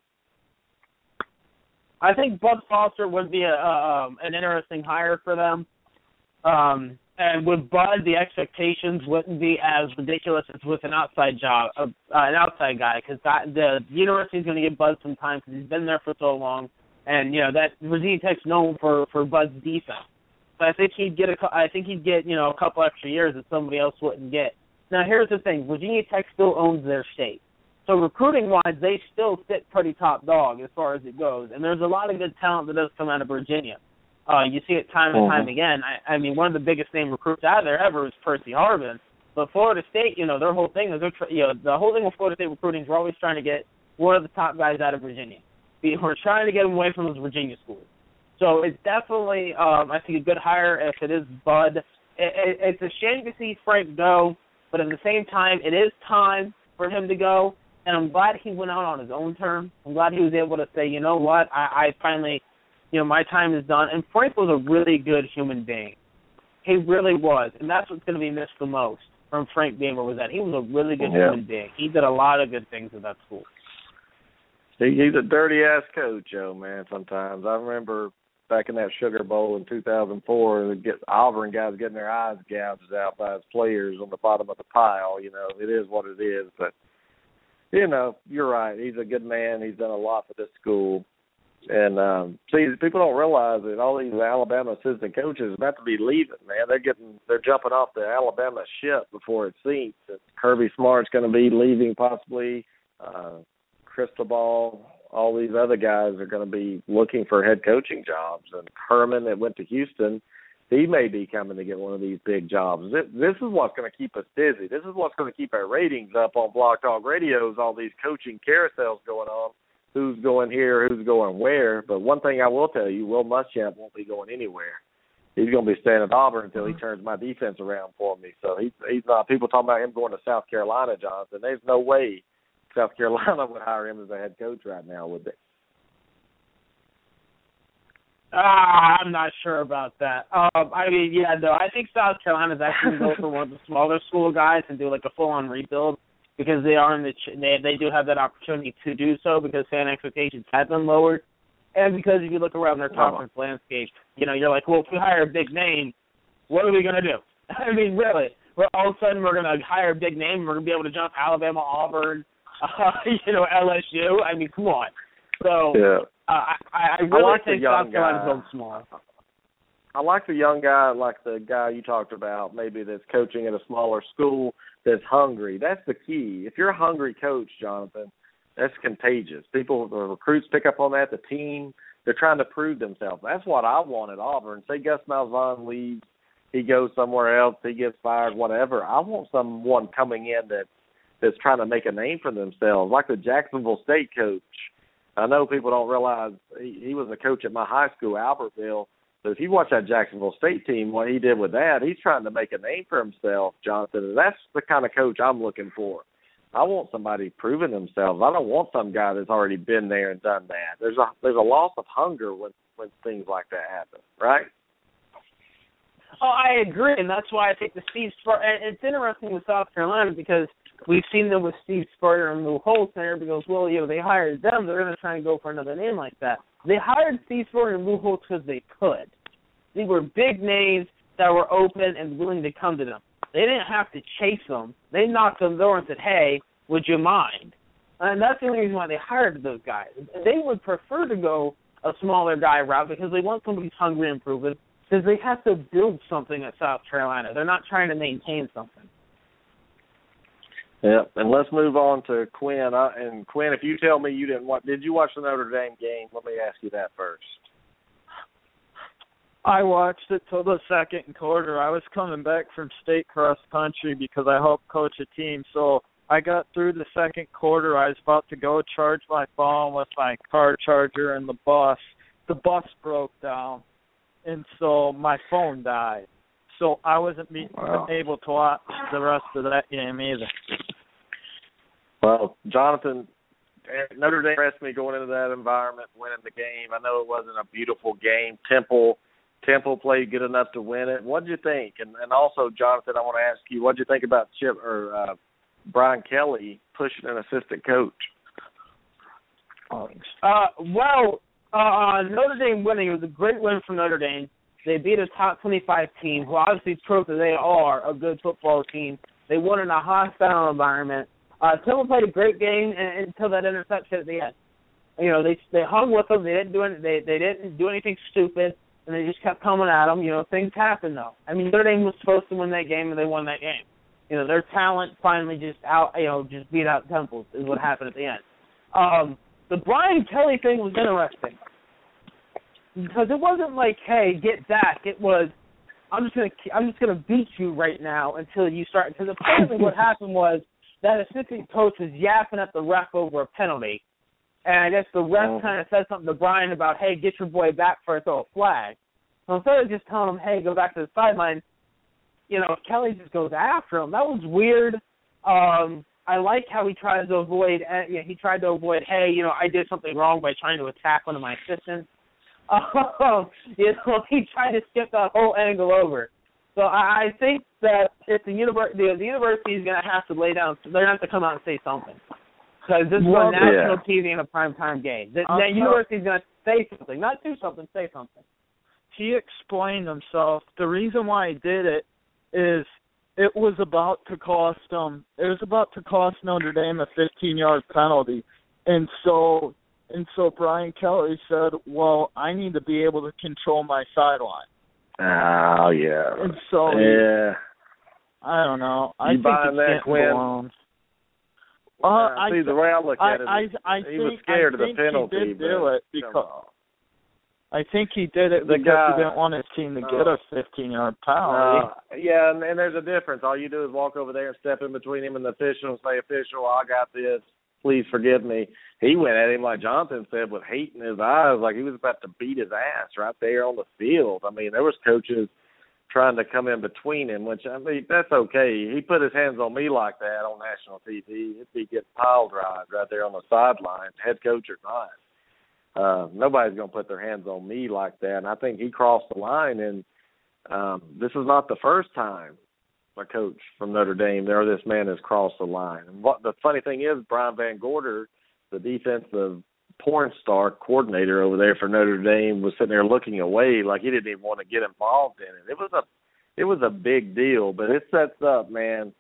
D: I think Bud Foster would be a, um, an interesting hire for them. Um, and with Bud, the expectations wouldn't be as ridiculous as with an outside job, uh, an outside guy, because the university's going to give Bud some time because he's been there for so long, and you know that Virginia Tech's known for for Bud's defense. But I think he'd get a, I think he'd get you know a couple extra years that somebody else wouldn't get. Now here's the thing: Virginia Tech still owns their state. So recruiting wise, they still sit pretty top dog as far as it goes, and there's a lot of good talent that does come out of Virginia. Uh, you see it time and time
B: Mhm.
D: again. I, I mean, one of the biggest name recruits out of there ever is Percy Harvin. But Florida State, you know, their whole thing is they're you know the whole thing with Florida State recruiting is we're always trying to get one of the top guys out of Virginia. We- We're trying to get them away from those Virginia schools. So it's definitely, um, I think, a good hire if it is Bud. It, it, it's a shame to see Frank go, but at the same time, it is time for him to go. And I'm glad he went out on his own terms. I'm glad he was able to say, you know what, I, I finally, you know, my time is done. And Frank was a really good human being. He really was, and that's what's going to be missed the most from Frank Beamer was that he was a really good
B: Yeah.
D: human being. He did a lot of good things at that school.
B: He, he's a dirty ass coach, Joe. Man, sometimes I remember back in that Sugar Bowl in 2004. Get Auburn guys getting their eyes gouged out by his players on the bottom of the pile. You know, it is what it is. But you know, you're right. He's a good man. He's done a lot for this school. And um see, people don't realize that all these Alabama assistant coaches are about to be leaving. Man, they're getting they're jumping off the Alabama ship before it sinks. Kirby Smart's to be leaving possibly. Uh, Cristobal, all these other guys are going to be looking for head coaching jobs. And Herman that went to Houston, he may be coming to get one of these big jobs. This, this is what's going to keep us busy. This is what's going to keep our ratings up on Blog Talk Radios. All these coaching carousels going on. Who's going here? Who's going where? But one thing I will tell you, Will Muschamp won't be going anywhere. He's going to be staying at Auburn until he mm-hmm. turns my defense around for me. So he's he's not. People talking about him going to South Carolina, Johnson. There's no way South Carolina would hire him as a head coach right now, would they?
D: Uh, I'm not sure about that. Um, I mean, yeah, no, I think South Carolina's actually going for one of the smaller school guys and do like a full-on rebuild because they are in the ch- they they do have that opportunity to do so because fan expectations have been lowered, and because if you look around their conference uh-huh. landscape, you know, you're like, well, if we hire a big name, what are we going to do? I mean, really, we're all of a sudden we're to hire a big name, we're going to be able to jump Alabama, Auburn, uh, you know, LSU. I mean, come on. So
B: yeah.
D: uh, I, I really
B: I like
D: think
B: South
D: Carolina's going small.
B: I like the young guy, like the guy you talked about, maybe that's coaching at a smaller school that's hungry. That's the key. If you're a hungry coach, Jonathan, that's contagious. People, the recruits pick up on that. The team, they're trying to prove themselves. That's what I want at Auburn. Say Gus Malzahn leaves, he goes somewhere else, he gets fired, whatever. I want someone coming in that that's trying to make a name for themselves, like the Jacksonville State coach. I know people don't realize he, he was a coach at my high school, Albertville. But if you watch that Jacksonville State team, what he did with that, he's trying to make a name for himself, Jonathan. And that's the kind of coach I'm looking for. I want somebody proving themselves. I don't want some guy that's already been there and done that. There's a there's a loss of hunger when when things like that happen, right?
D: Oh, I agree, and that's why I think the Spurrier. And it's interesting with South Carolina because we've seen them with Steve Spurrier and Lou Holtz there because, well, you know, they hired them. They're going to try and go for another name like that. They hired Steve Spurrier and Lou Holtz because they could. They were big names that were open and willing to come to them. They didn't have to chase them. They knocked on the door and said, "Hey, would you mind?" And that's the only reason why they hired those guys. They would prefer to go a smaller guy route because they want somebody who's hungry and proven. Because they have to build something at South Carolina. They're not trying to maintain something.
B: Yeah, and let's move on to Quinn. I, and Quinn, if you tell me you didn't watch, did you watch the Notre Dame game? Let me ask you that first.
C: I watched it till the second quarter. I was coming back from state cross country because I helped coach a team. So I got through the second quarter. I was about to go charge my phone with my car charger and the bus. The bus broke down, and so my phone died so I wasn't be, wow. able to watch the rest of that game either.
B: Well, Jonathan, Notre Dame impressed me going into that environment, winning the game. I know it wasn't a beautiful game. Temple, Temple played good enough to win it. What did you think? And and also, Jonathan, I want to ask you, what did you think about Chip or uh, Brian Kelly pushing an assistant coach?
D: Uh, well, uh, Notre Dame winning was a great win for Notre Dame. They beat a top 25 team who obviously proved that they are a good football team. They won in a hostile environment. Uh, Temple played a great game until that interception at the end. You know, they they hung with them. They didn't do any, they they didn't do anything stupid, and they just kept coming at them. You know, things happen though. I mean, Notre Dame was supposed to win that game, and they won that game. You know, their talent finally just out. You know, just beat out Temple is what happened at the end. Um, the Brian Kelly thing was interesting because it wasn't like, hey, get back. It was, I'm just gonna, I'm just gonna beat you right now until you start. Because apparently, what happened was that assistant coach was yapping at the ref over a penalty, and I guess the ref oh. kind of said something to Brian about, hey, get your boy back for a throw a flag. So instead of just telling him, hey, go back to the sideline, you know, Kelly just goes after him. That was weird. Um, I like how he tries to avoid. Uh, you know, he tried to avoid, hey, you know, I did something wrong by trying to attack one of my assistants. Um, you know, he tried to skip that whole angle over. So I, I think that if the university, the, the university is going to have to lay down, they're going to have to come out and say something. Because this is well, on national yeah. TV in a prime time game. The, the university is going to say something, not do something, say something.
C: he explained himself. The reason why he did it is it was about to cost um it was about to cost Notre Dame a 15 yard penalty, and so and so Brian Kelly said, "Well, I need to be able to control my sideline."
B: Oh yeah.
C: And so
B: yeah.
C: I don't know. I
B: You
C: think
B: buying
C: it's
B: that, Quinn?
C: blown. Uh,
B: Nah,
C: I
B: see the way I look
C: I
B: at it,
C: I I
B: he
C: think
B: was scared
C: I
B: of the penalty.
C: He did
B: but
C: do it because. I think he did it
B: The
C: because
B: guy-
C: he didn't want his team to get
B: uh,
C: a 15 yard penalty.
B: Uh, yeah, and, and there's a difference. All you do is walk over there and step in between him and the official and say, "Official, I got this. Please forgive me." He went at him like Jonathan said, with hate in his eyes, like he was about to beat his ass right there on the field. I mean, there was coaches trying to come in between him, which I mean that's okay. He put his hands on me like that on national TV. He'd be getting pile drived right there on the sideline, head coach or not. Uh, nobody's gonna put their hands on me like that. And I think he crossed the line and um, this is not the first time a coach from Notre Dame or this man has crossed the line. And what the funny thing is, Brian VanGorder, the defensive porn star coordinator over there for Notre Dame, was sitting there looking away like he didn't even want to get involved in it. It was a it was a big deal, but it sets up, man.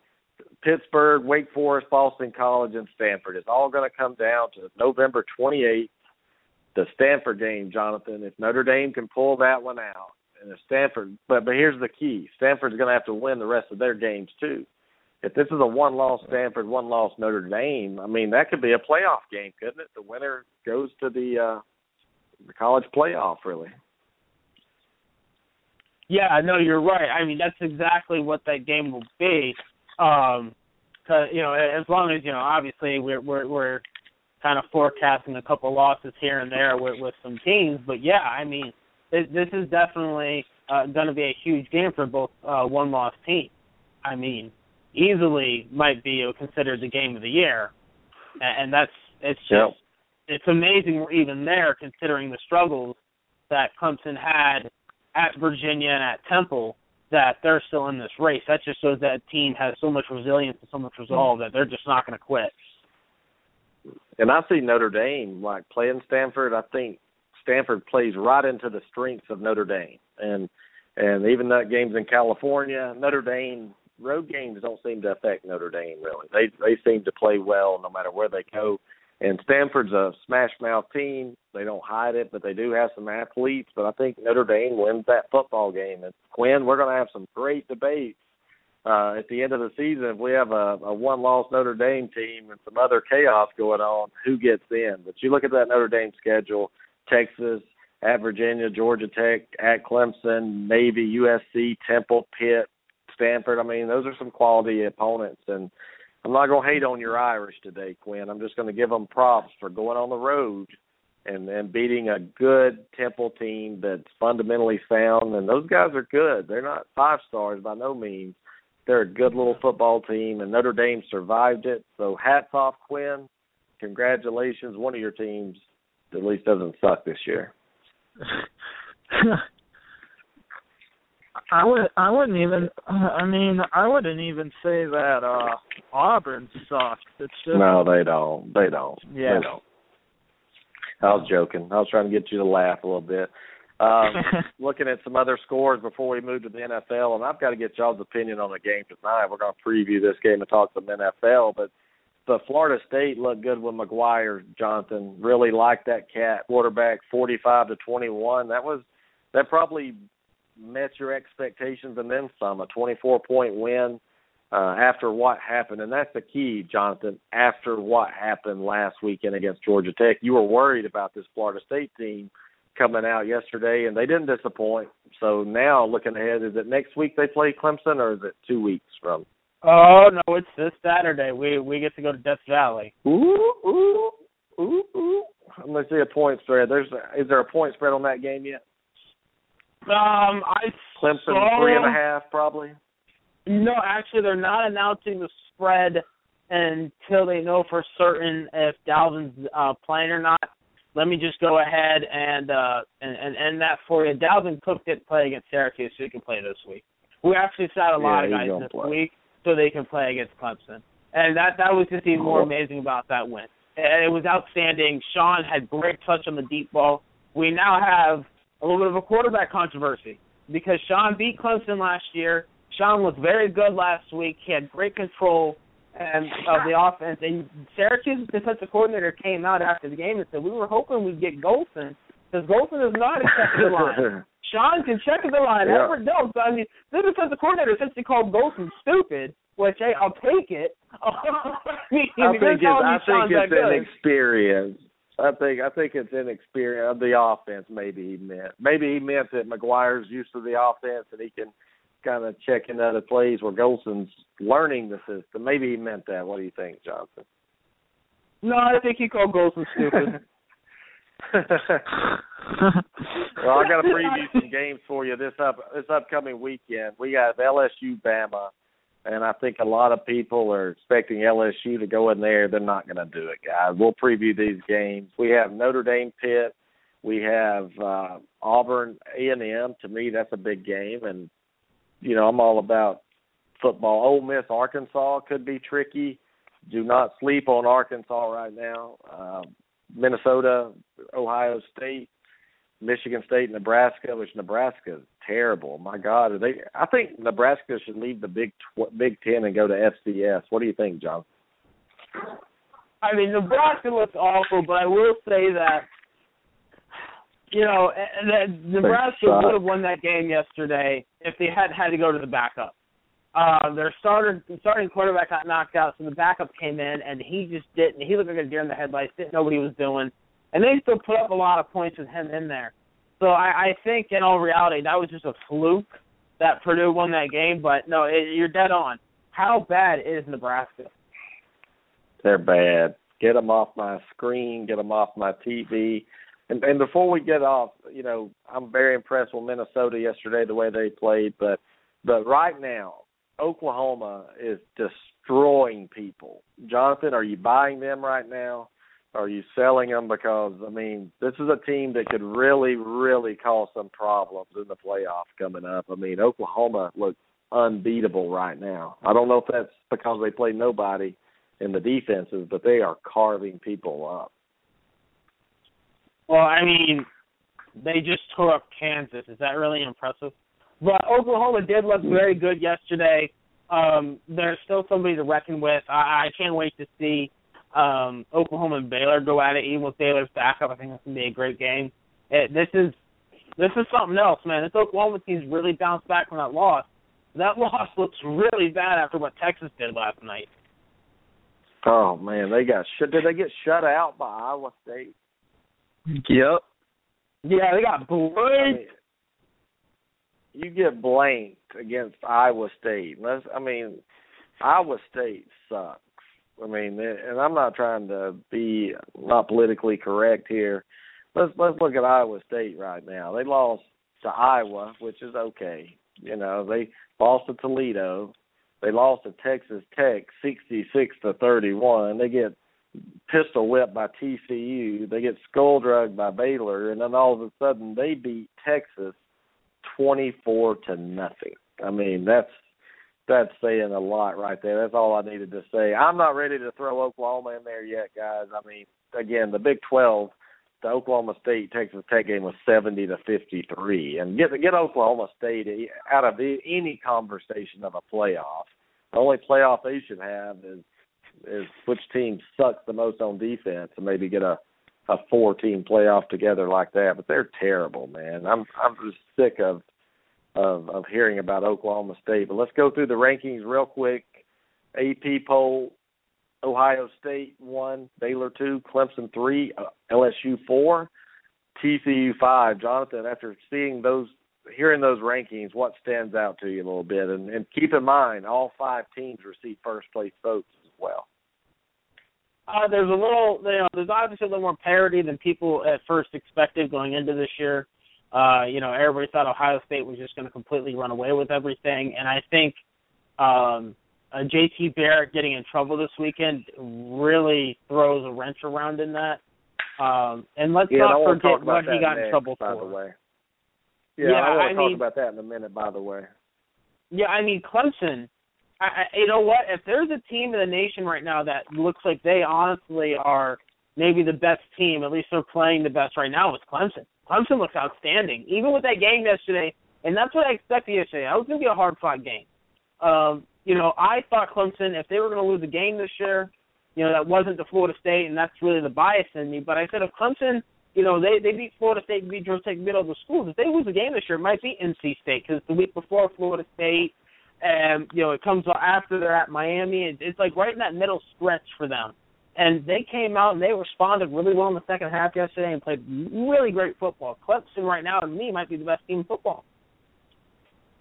B: Pittsburgh, Wake Forest, Boston College, and Stanford. It's all going to come down to November 28th, the Stanford game, Jonathan. If Notre Dame can pull that one out, and Stanford, but but here's the key: Stanford's going to have to win the rest of their games too. If this is a one-loss Stanford, one-loss Notre Dame, I mean that could be a playoff game, couldn't it? The winner goes to the uh the college playoff, really.
D: Yeah, no, you're right. I mean, that's exactly what that game will be. Um, cause, you know, as long as you know, obviously we're we're we're kind of forecasting a couple losses here and there with with some teams, but yeah, I mean, this, this is definitely uh, going to be a huge game for both uh, one-loss teams. I mean, easily might be considered the game of the year, and, and that's it's just
B: Yep.
D: it's amazing we're even there considering the struggles that Clemson had at Virginia and at Temple that they're still in this race. That just shows that team has so much resilience and so much resolve that they're just not going to quit.
B: And I see Notre Dame like playing Stanford. I think Stanford plays right into the strengths of Notre Dame, and and even that games in California, Notre Dame road games don't seem to affect Notre Dame really. They they seem to play well no matter where they go. And Stanford's a smash mouth team. They don't hide it, but they do have some athletes. But I think Notre Dame wins that football game. And Quinn, we're going to have some great debates uh, at the end of the season, if we have a, a one-loss Notre Dame team and some other chaos going on, who gets in? But you look at that Notre Dame schedule: Texas, at Virginia, Georgia Tech, at Clemson, Navy, USC, Temple, Pitt, Stanford. I mean, those are some quality opponents, and I'm not going to hate on your Irish today, Quinn. I'm just going to give them props for going on the road and and beating a good Temple team that's fundamentally sound. And those guys are good. They're not five stars by no means. They're a good little football team, and Notre Dame survived it. So hats off, Quinn. Congratulations. One of your teams at least doesn't suck this year.
C: I would I wouldn't even I mean I wouldn't even say that uh Auburn sucks. It's just
B: No, they don't. They don't.
C: Yeah.
B: They don't. I was joking. I was trying to get you to laugh a little bit. Um, looking at some other scores before we move to the NFL, and I've got to get y'all's opinion on the game tonight. We're going to preview this game and talk some NFL, but the Florida State looked good with Maguire. Jonathan really liked that cat quarterback, forty-five to twenty-one. That was that probably met your expectations and then some. A twenty-four point win uh, after what happened, and that's the key, Jonathan. After what happened last weekend against Georgia Tech, you were worried about this Florida State team coming out yesterday, and they didn't disappoint. So now, looking ahead, is it next week they play Clemson, or is it two weeks from?
D: Oh no, it's this Saturday. We we get to go to Death Valley.
B: Ooh, ooh, ooh, ooh. Gonna see a point spread. There's is there a point spread on that game yet?
D: Um, I
B: Clemson
D: saw,
B: three and a half, probably.
D: No, actually, they're not announcing the spread until they know for certain if Dalvin's uh, playing or not. Let me just go ahead and uh and, and end that for you. Dalvin Cook didn't play against Syracuse, so he can play this week. We actually sat a lot
B: Yeah,
D: of guys this
B: play.
D: week so they can play against Clemson, and that that was just even more amazing about that win. And it was outstanding. Sean had great touch on the deep ball. We now have a little bit of a quarterback controversy because Sean beat Clemson last year. Sean looked very good last week. He had great control and of the offense. And Syracuse's defensive coordinator came out after the game and said we were hoping we'd get Golson because Golson is not a check the line. Sean can check the line.
B: Yeah.
D: Everett don't. I mean, the defensive coordinator essentially called Golson stupid, which hey, I'll take it. I mean,
B: I think it's, I
D: Sean's
B: think it's inexperience. I think I think it's inexperience of the offense. Maybe he meant maybe he meant that Maguire's used to the offense and he can kind of check into other plays where Golson's learning the system. Maybe he meant that. What do you think, Johnson?
D: No, I think he called Golson stupid.
B: well, I got to preview some games for you this up this upcoming weekend. We got LSU Bama, and I think a lot of people are expecting LSU to go in there. They're not going to do it, guys. We'll preview these games. We have Notre Dame Pitt. We have uh, Auburn A and M. To me, that's a big game, and you know I'm all about football. Ole Miss Arkansas could be tricky. Do not sleep on Arkansas right now. Uh, Minnesota, Ohio State, Michigan State, Nebraska, which Nebraska is terrible. My God, are they? I think Nebraska should leave the Big tw- Big Ten and go to FCS. What do you think, John?
D: I mean, Nebraska looks awful, but I will say that you know eh, that Nebraska would have won that game yesterday if they had had to go to the backup. Uh, their starter starting quarterback got knocked out, so the backup came in, and he just didn't. He looked like a deer in the headlights. Didn't know what he was doing, and they still put up a lot of points with him in there. So I, I think, in all reality, that was just a fluke that Purdue won that game. But no, it, you're dead on. How bad is Nebraska?
B: They're bad. Get them off my screen. Get them off my TV. And, and before we get off, you know, I'm very impressed with Minnesota yesterday the way they played, but but right now, Oklahoma is destroying people. Jonathan, are you buying them right now? Are you selling them because I mean this is a team that could really, really cause some problems in the playoffs coming up. I mean Oklahoma looks unbeatable right now. I don't know if that's because they play nobody in the defenses, but they are carving people up.
D: Well, I mean, they just tore up Kansas. Is that really impressive? But Oklahoma did look very good yesterday. Um, they're still somebody to reckon with. I, I can't wait to see um, Oklahoma and Baylor go at it, even with Baylor's backup. I think it's gonna be a great game. It, this is this is something else, man. This Oklahoma team's really bounced back from that loss. That loss looks really bad after what Texas did last night.
B: Oh man, they got shut. Did they get shut out by Iowa State?
C: Yep.
D: Yeah, they got
B: I mean, you get blanked against Iowa State. Let's, I mean, Iowa State sucks. I mean, and I'm not trying to be not politically correct here. Let's let's look at Iowa State right now. They lost to Iowa, which is okay. You know, they lost to Toledo. They lost to Texas Tech, 66 to 31. They get pistol whipped by TCU. They get skull drugged by Baylor, and then all of a sudden they beat Texas 24 to nothing. I mean, that's that's saying a lot right there. That's all I needed to say. I'm not ready to throw Oklahoma in there yet, guys. I mean, again, the Big 12, the Oklahoma State Texas Tech game was 70 to 53, and get get Oklahoma State out of any conversation of a playoff. The only playoff they should have is is which team sucks the most on defense, and maybe get a a four team playoff together like that. But they're terrible, man. I'm I'm just sick of of of hearing about Oklahoma State. But let's go through the rankings real quick. AP poll: Ohio State one, Baylor two, Clemson three, uh, LSU four, TCU five. Jonathan, after seeing those, hearing those rankings, what stands out to you a little bit? And, and keep in mind, all five teams receive first place votes as well.
D: Uh, there's a little, you know, there's obviously a little more parity than people at first expected going into this year. Uh, you know, everybody thought Ohio State was just going to completely run away with everything, and I think um, uh, JT Barrett getting in trouble this weekend really throws a wrench around in that. Um, and let's
B: Yeah,
D: not
B: talk
D: forget what he got
B: next,
D: in trouble
B: by
D: for.
B: the way. Yeah,
D: Yeah,
B: I want
D: I
B: to talk
D: mean-
B: about that in a minute. By the way,
D: Yeah, I mean Clemson. I, I, you know what? If there's a team in the nation right now that looks like they honestly are maybe the best team, at least they're playing the best right now, it's Clemson. Clemson looks outstanding, even with that game yesterday, and that's what I expected yesterday. I was going to be a hard fought game. Um, you know, I thought Clemson, if they were going to lose a game this year, you know, that wasn't to Florida State, and that's really the bias in me. But I said if Clemson, you know, they they beat Florida State, beat Georgia Tech, middle of the schools. If they lose a game this year, it might be NC State because the week before Florida State, and you know, it comes after they're at Miami. It, it's like right in that middle stretch for them. And they came out and they responded really well in the second half yesterday and played really great football. Clemson right now, to me, might be the best team in football.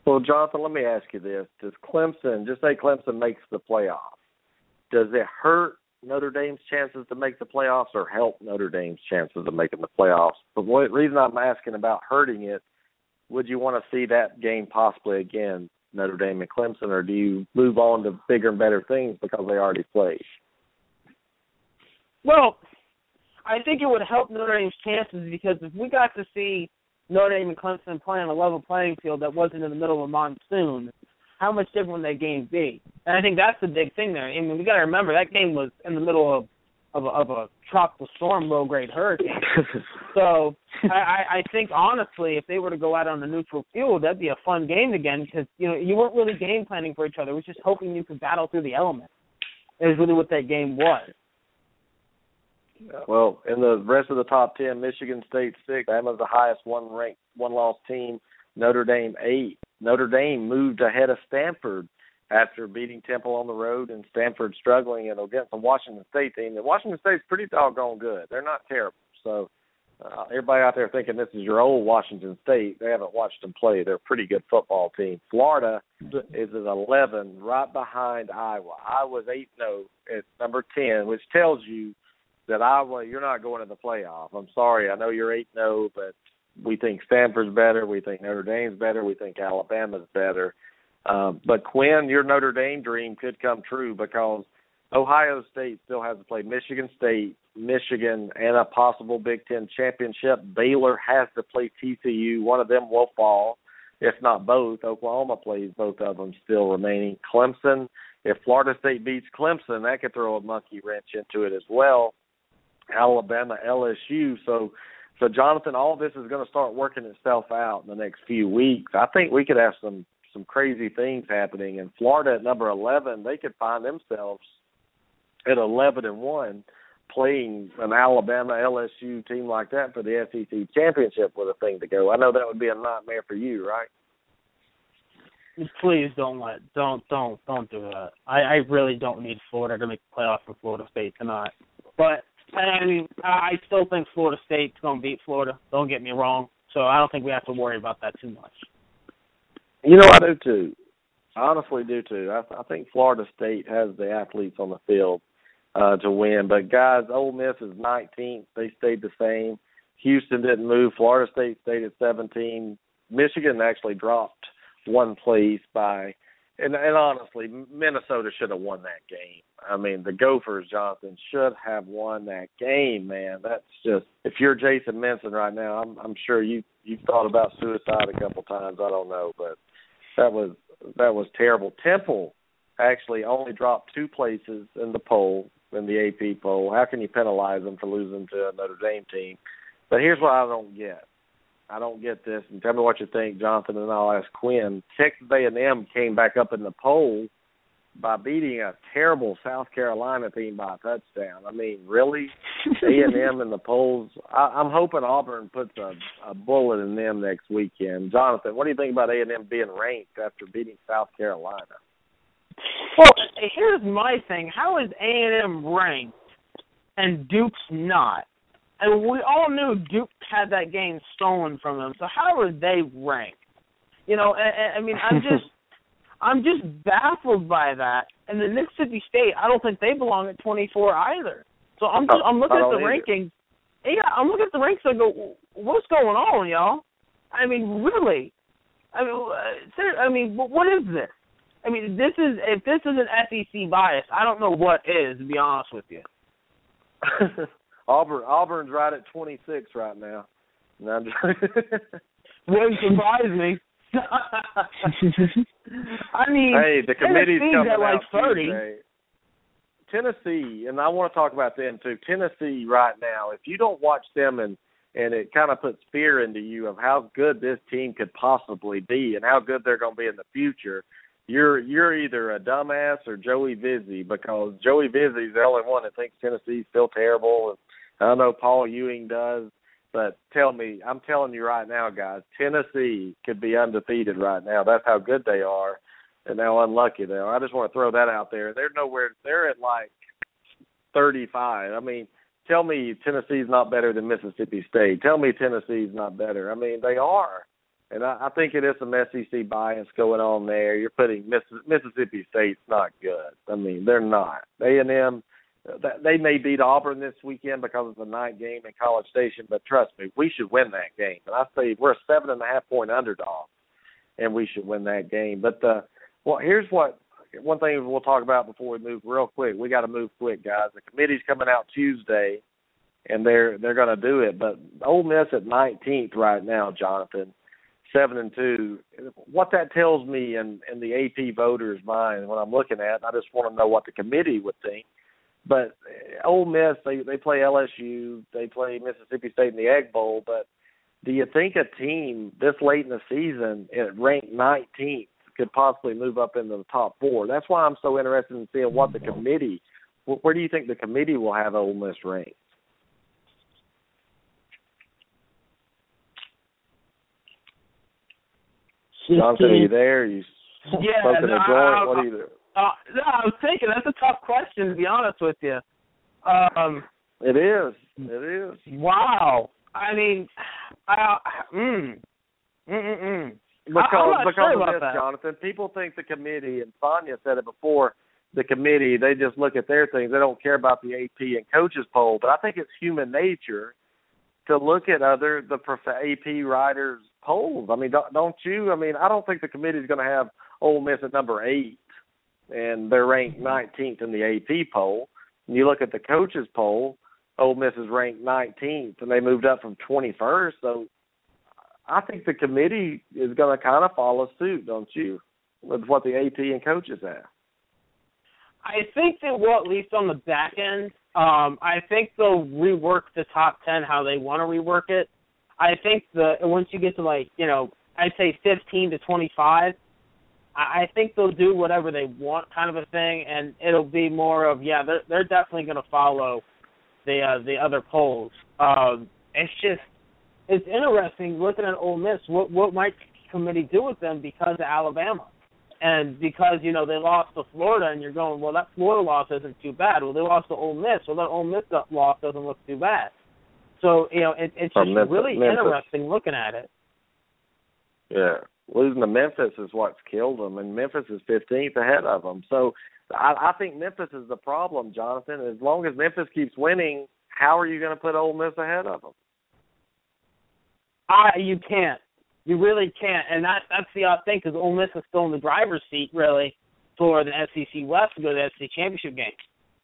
B: Well, Jonathan, let me ask you this: Does Clemson, just say Clemson makes the playoff, does it hurt Notre Dame's chances to make the playoffs, or help Notre Dame's chances of making the playoffs? But what reason I'm asking about hurting it, would you want to see that game possibly again, Notre Dame and Clemson, or do you move on to bigger and better things because they already played?
D: Well, I think it would help Notre Dame's chances because if we got to see Notre Dame and Clemson play on a level playing field that wasn't in the middle of a monsoon, how much different would that game be? And I think that's the big thing there. I mean, we got to remember that game was in the middle of of a, of a tropical storm, low grade hurricane. so I, I think honestly, if they were to go out on a neutral field, that'd be a fun game again because you know you weren't really game planning for each other. It was just hoping you could battle through the elements. It was really what that game was.
B: Well, in the rest of the top ten, Michigan State six, Bama's the highest one ranked one loss team. Notre Dame eight. Notre Dame moved ahead of Stanford after beating Temple on the road and Stanford struggling and against the Washington State team. And Washington State's pretty doggone good. They're not terrible. So uh, everybody out there thinking this is your old Washington State, they haven't watched them play. They're a pretty good football team. Florida is at 11, right behind Iowa. Iowa's 8 0 at number 10, which tells you that Iowa, you're not going to the playoff. I'm sorry. I know you're 8 0, but we think Stanford's better. We think Notre Dame's better. We think Alabama's better. Um, but Quinn, your Notre Dame dream could come true because Ohio State still has to play Michigan State, Michigan, and a possible Big Ten championship. Baylor has to play TCU. One of them will fall, if not both. Oklahoma plays both of them still remaining. Clemson, if Florida State beats Clemson, that could throw a monkey wrench into it as well. Alabama, LSU. So, so Jonathan, all this is going to start working itself out in the next few weeks. I think we could have some some crazy things happening. And Florida at number eleven, they could find themselves at eleven and one, playing an Alabama LSU team like that for the SEC championship with a thing to go. I know that would be a nightmare for you, right?
D: Please don't let don't don't don't do that. I I really don't need Florida to make the playoff for Florida State tonight. But I mean, I still think Florida State's going to beat Florida. Don't get me wrong. So I don't think we have to worry about that too much.
B: You know, I do too. I honestly do too. I, I think Florida State has the athletes on the field uh, to win. But guys, Ole Miss is 19th. They stayed the same. Houston didn't move. Florida State stayed at 17. Michigan actually dropped one place by and and honestly, Minnesota should have won that game. I mean, the Gophers, Jonathan, should have won that game, man. That's just if you're Jason Minson right now, I'm I'm sure you you've thought about suicide a couple times. I don't know, but that was that was terrible. Temple actually only dropped two places in the poll in the AP poll. How can you penalize them for losing to a Notre Dame team? But here's what I don't get. I don't get this, and tell me what you think, Jonathan, and I'll ask Quinn. Texas A&M came back up in the poll by beating a terrible South Carolina team by a touchdown. I mean, really, A&M in the polls. I, I'm hoping Auburn puts a, a bullet in them next weekend. Jonathan, what do you think about A&M being ranked after beating South Carolina?
D: Well, here's my thing: How is A&M ranked and Duke's not? and we all knew Duke had that game stolen from them. So how are they ranked? You know, I, I mean, I'm just, I'm just baffled by that. And the Mississippi State, I don't think they belong at 24 either. So I'm just, I'm looking at the rankings. Yeah, I'm looking at the ranks. I go, what's going on, y'all? I mean, really? I mean, uh, I mean, what is this? I mean, this is if this is an SEC bias, I don't know what is. To be honest with you.
B: Auburn Auburn's right at 26 right now. No, I'm just
D: Wouldn't surprise me. I mean,
B: hey, the committee's coming
D: at like
B: out
D: 30.
B: Tuesday. Tennessee, and I want to talk about them too. Tennessee right now, if you don't watch them and and it kind of puts fear into you of how good this team could possibly be and how good they're going to be in the future. You're you're either a dumbass or Joey Vizzy because Joey Vizzy's the only one that thinks Tennessee's still terrible. And I know Paul Ewing does, but tell me, I'm telling you right now, guys, Tennessee could be undefeated right now. That's how good they are, and how unlucky they are. I just want to throw that out there. They're nowhere. They're at like 35. I mean tell me Tennessee's not better than Mississippi State. Tell me Tennessee's not better. I mean, they are. And I, I think it is some SEC bias going on there. You're putting Miss, Mississippi State's not good. I mean, they're not. A and M, they may beat Auburn this weekend because it's a night game in College Station, but trust me, we should win that game. And I say we're a seven and a half point underdog, and we should win that game. But uh, well, here's what one thing we'll talk about before we move real quick. We got to move quick, guys. The committee's coming out Tuesday, and they're they're going to do it. But Ole Miss at 19th right now, Jonathan, seven and two. What that tells me in in the AP voters' mind when I'm looking at, I just want to know what the committee would think. But Ole Miss, they they play LSU, they play Mississippi State in the Egg Bowl. But do you think a team this late in the season, at ranked 19th, could possibly move up into the top four. That's why I'm so interested in seeing what the committee. Where do you think the committee will have Ole Miss ranked? Johnson, are you there? you
D: yeah,
B: smoking
D: no,
B: a joint? what are you doing?
D: Uh, no, I was thinking that's a tough question to be honest with you. Um,
B: it is. It is.
D: Wow. I mean, I mm, mm, mm, mm.
B: Because because
D: sure
B: of this,
D: that.
B: Jonathan, people think the committee and Sonia said it before. The committee they just look at their things. They don't care about the AP and coaches poll. But I think it's human nature to look at other the AP writers polls. I mean, don't, don't you? I mean, I don't think the committee is going to have Ole Miss at number eight, and they're ranked 19th in the AP poll. And you look at the coaches poll, Ole Miss is ranked 19th, and they moved up from 21st. So I think the committee is going to kind of follow suit, don't you, with what the AP and coaches have.
D: I think they will, at least on the back end. Um, I think they'll rework the top ten how they want to rework it. I think the once you get to like you know I'd say fifteen to twenty five, I, I think they'll do whatever they want, kind of a thing, and it'll be more of yeah they're they're definitely going to follow the uh, the other polls. Um, it's just it's interesting looking at Ole Miss. What what might committee do with them because of Alabama, and because you know they lost to Florida, and you're going, well, that Florida loss isn't too bad. Well, they lost to Ole Miss, well, that Ole Miss loss doesn't look too bad. So you know, it, it's just
B: Memphis,
D: really
B: Memphis.
D: interesting looking at it.
B: Yeah, losing to Memphis is what's killed them, and Memphis is 15th ahead of them. So I, I think Memphis is the problem, Jonathan. As long as Memphis keeps winning, how are you going to put Ole Miss ahead of them?
D: I you can't. You really can't, and that that's the odd thing because Ole Miss is still in the driver's seat really for the SEC West to go to the SEC championship game.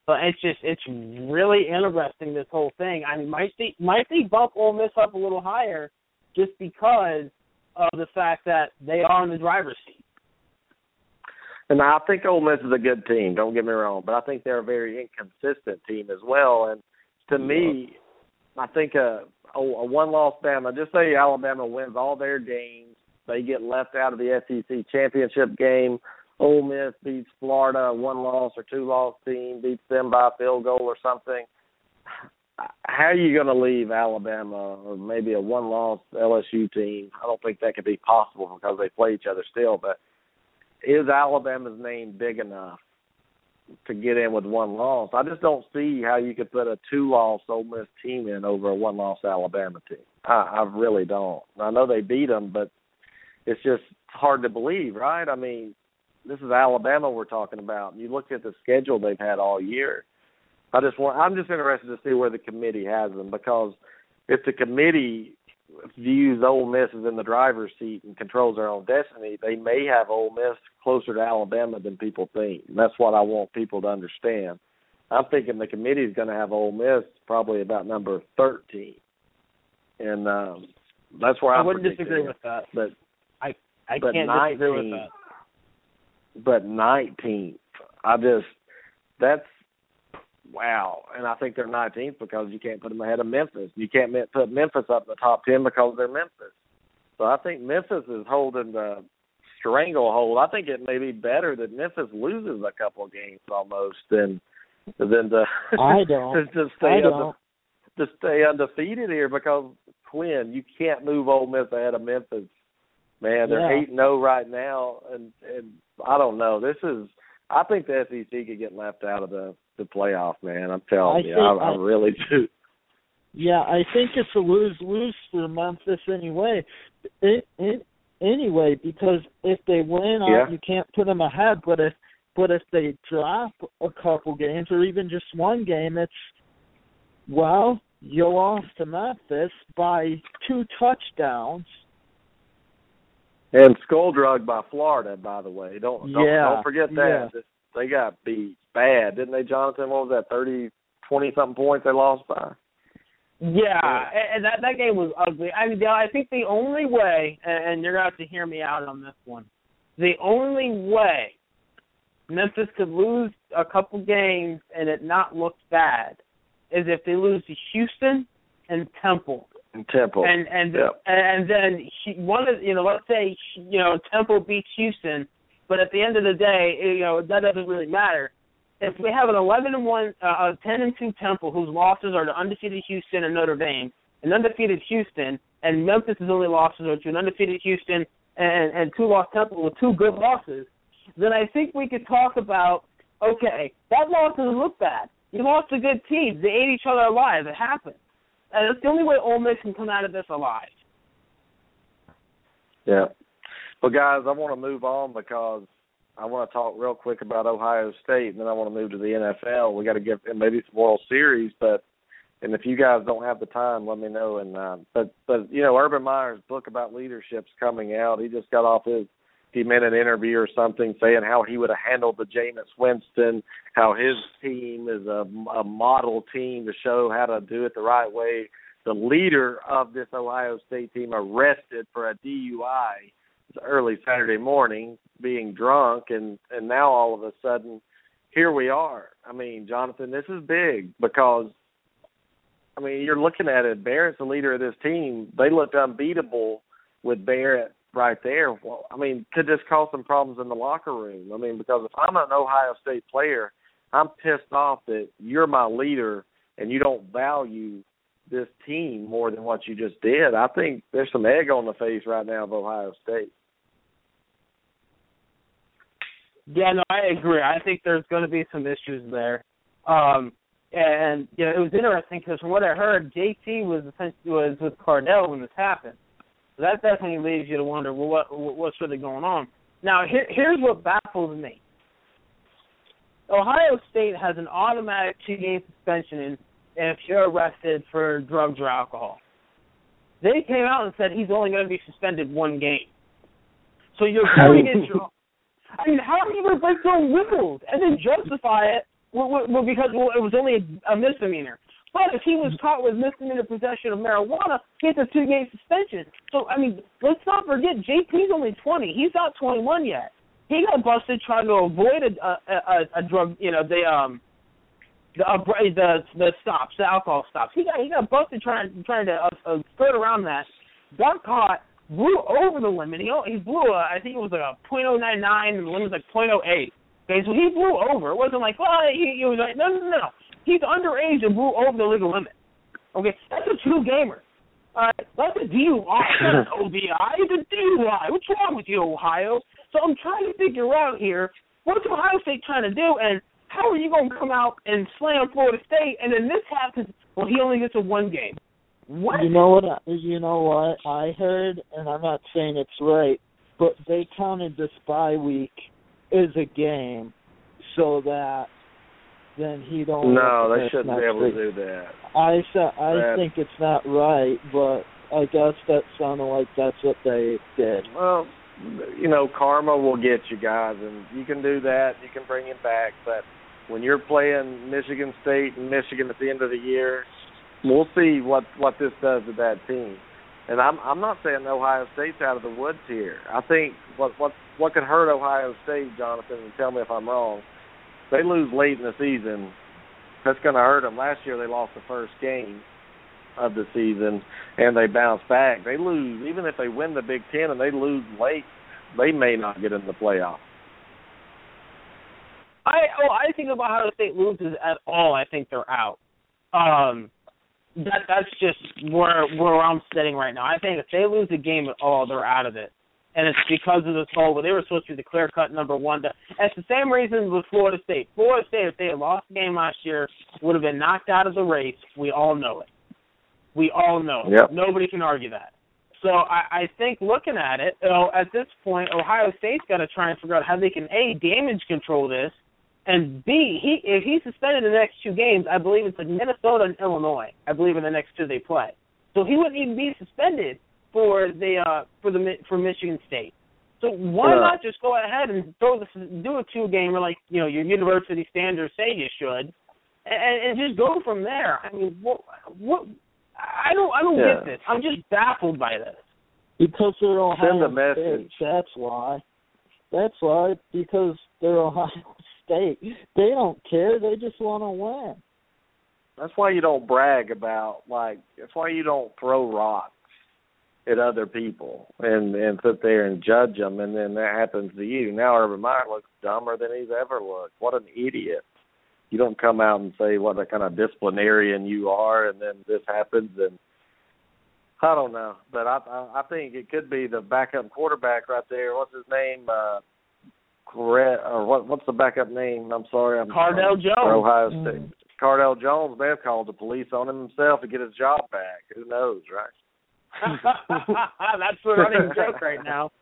D: But it's just it's really interesting this whole thing. I mean, might they might they bump Ole Miss up a little higher just because of the fact that they are in the driver's seat.
B: And I think Ole Miss is a good team. Don't get me wrong, but I think they're a very inconsistent team as well. And to me, I think a a, a one loss Bama. Just say Alabama wins all their games, they get left out of the SEC championship game. Ole Miss beats Florida, one loss or two loss team, beats them by a field goal or something. How are you going to leave Alabama or maybe a one loss LSU team? I don't think that could be possible because they play each other still. But is Alabama's name big enough to get in with one loss. I just don't see how you could put a two loss Ole Miss team in over a one loss Alabama team. I, I really don't. I know they beat them, but it's just hard to believe, right? I mean, this is Alabama we're talking about. You look at the schedule they've had all year. I just want. I'm just interested to see where the committee has them because if the committee views Ole Miss as in the driver's seat and controls their own destiny, they may have Ole Miss closer to Alabama than people think. And that's what I want people to understand. I'm thinking the committee is going to have Ole Miss probably about number 13, and um, that's where
D: I
B: I'm
D: wouldn't disagree
B: it.
D: with that.
B: But
D: I I
B: but
D: can't
B: 19,
D: disagree with that.
B: But 19th, I just that's wow. And I think they're 19th because you can't put them ahead of Memphis. You can't put Memphis up in the top 10 because they're Memphis. So I think Memphis is holding the stranglehold. I think it may be better that Memphis loses a couple of games almost than than to
E: I don't
B: to stay
E: I don't.
B: to stay undefeated here because Quinn, you can't move Ole Miss ahead of Memphis. Man, they're
E: Yeah.
B: eight and zero right now, and and I don't know. This is I think the SEC could get left out of the the playoff. Man, I'm telling
E: I
B: you, I, I
E: I-
B: really do.
E: Yeah, I think it's a lose lose for Memphis anyway. It, it, anyway, because if they win,
B: Yeah.
E: you can't put them ahead. But if but if they drop a couple games or even just one game, it's well, you lost to Memphis by two touchdowns.
B: And skull drug by Florida, by the way. Don't don't,
E: Yeah,
B: don't forget that. They got beat bad, didn't they, Jonathan? What was that? Thirty, twenty something points they lost by.
D: Yeah, and that that game was ugly. I mean, I think the only way, and you're gonna have to hear me out on this one. The only way Memphis could lose a couple games and it not look bad is if they lose to Houston and Temple.
B: And Temple.
D: And and
B: Yep.
D: and then he- one of you know, let's say you know Temple beats Houston, but at the end of the day, you know that doesn't really matter. If we have an 11 and one, uh, a 10 and two Temple whose losses are to undefeated Houston and Notre Dame, an undefeated Houston, and Memphis' only losses are to an undefeated Houston and and two lost Temple with two good losses, then I think we could talk about okay, that loss doesn't look bad. You lost a good team. They ate each other alive. It happened. And that's the only way Ole Miss can come out of this alive.
B: Yeah. Well, guys, I want to move on because I want to talk real quick about Ohio State, and then I want to move to the NFL. We got to get maybe some World Series, but and if you guys don't have the time, let me know. And uh, but but you know, Urban Meyer's book about leadership's coming out. He just got off his he minute interview or something saying how he would have handled the Jameis Winston, how his team is a, a model team to show how to do it the right way. The leader of this Ohio State team arrested for a DUI early Saturday morning, being drunk, and and now all of a sudden, here we are. I mean, Jonathan, this is big because, I mean, you're looking at it. Barrett's the leader of this team. They looked unbeatable with Barrett right there. Well, I mean, could this cause some problems in the locker room? I mean, because if I'm an Ohio State player, I'm pissed off that you're my leader and you don't value this team more than what you just did. I think there's some egg on the face right now of Ohio State.
D: Yeah, no, I agree. I think there's going to be some issues there. Um, and you know, it was interesting because from what I heard, JT was essentially was with Cardale when this happened. So that definitely leads you to wonder well, what what's really going on. Now, here, here's what baffles me. Ohio State has an automatic two-game suspension if you're arrested for drugs or alcohol. They came out and said he's only going to be suspended one game. So you're going to get your. I mean, how are you break your rules and then justify it well, well, because well, it was only a, a misdemeanor? But if he was caught with misdemeanor possession of marijuana, he gets a two-game suspension. So I mean, let's not forget JP's only 20. He's not 21 yet. He got busted trying to avoid a a, a, a drug, you know, the um the uh, the the stops, the alcohol stops. He got he got busted trying trying to uh, uh, skirt around that. Got caught, blew over the limit. He he blew a I think it was like a .099 and the limit was like .08. Okay, so he blew over. It wasn't like well he, he was like no no no. He's underage and blew over the legal limit. Okay, that's a two gamer. All right, that's a DUI, not an OBI. It's a DUI. What's wrong with you, Ohio? So I'm trying to figure out here what's Ohio State trying to do, and how are you going to come out and slam Florida State, and then this happens? Well, he only gets a one game. What?
E: You know what? I, you know what I heard, and I'm not saying it's right, but they counted this bye week as a game, so that then he don't.
B: No, they shouldn't be able
E: week.
B: to do that.
E: I sa- I think it's not right, but I guess that sounded like that's what they did.
B: Well, you know, karma will get you guys, and you can do that. You can bring him back, but when you're playing Michigan State and Michigan at the end of the year, we'll see what what this does to that team. And I'm I'm not saying Ohio State's out of the woods here. I think what what what could hurt Ohio State, Jonathan, and tell me if I'm wrong. They lose late in the season That's going to hurt them. Last year they lost the first game of the season and they bounce back. They lose even if they win the Big Ten and they lose late, they may not get in the playoffs.
D: I oh I think if Ohio State loses at all, I think they're out. Um, that that's just where where I'm sitting right now. I think if they lose a game at all, they're out of it, and it's because of this whole. Well, they were supposed to be the clear cut number one. To, it's the same reason with Florida State. Florida State, if they had lost the game last year, would have been knocked out of the race. We all know it. We all know.
B: Yep.
D: Nobody can argue that. So I, I think looking at it, you know, at this point, Ohio State's got to try and figure out how they can a damage control this, and B, he if he's suspended in the next two games, I believe it's like Minnesota and Illinois. I believe in the next two they play. So he wouldn't even be suspended for the uh for the for Michigan State. So why
B: Yeah.
D: not just go ahead and throw this do a two game gamer like you know your university standards say you should, and, and just go from there. I mean, what what I don't I don't
B: Yeah.
D: get this. I'm just baffled by this.
E: Because they're
B: Send
E: Ohio
B: a message.
E: State. That's why. That's why. Because they're Ohio State. They don't care. They just want to win.
B: That's why you don't brag about like. That's why you don't throw rocks at other people and and sit there and judge them, and then that happens to you. Now Urban Meyer looks dumber than he's ever looked. What an idiot! You don't come out and say what a kind of disciplinarian you are, and then this happens, and I don't know, but I I, I think it could be the backup quarterback right there. What's his name? Uh, Correct or what? What's the backup name? I'm sorry, I'm
D: Cardale
B: I'm-
D: Jones.
B: Ohio mm-hmm. State. Cardale Jones may have called the police on him himself to get his job back. Who knows, right?
D: That's the running joke right now.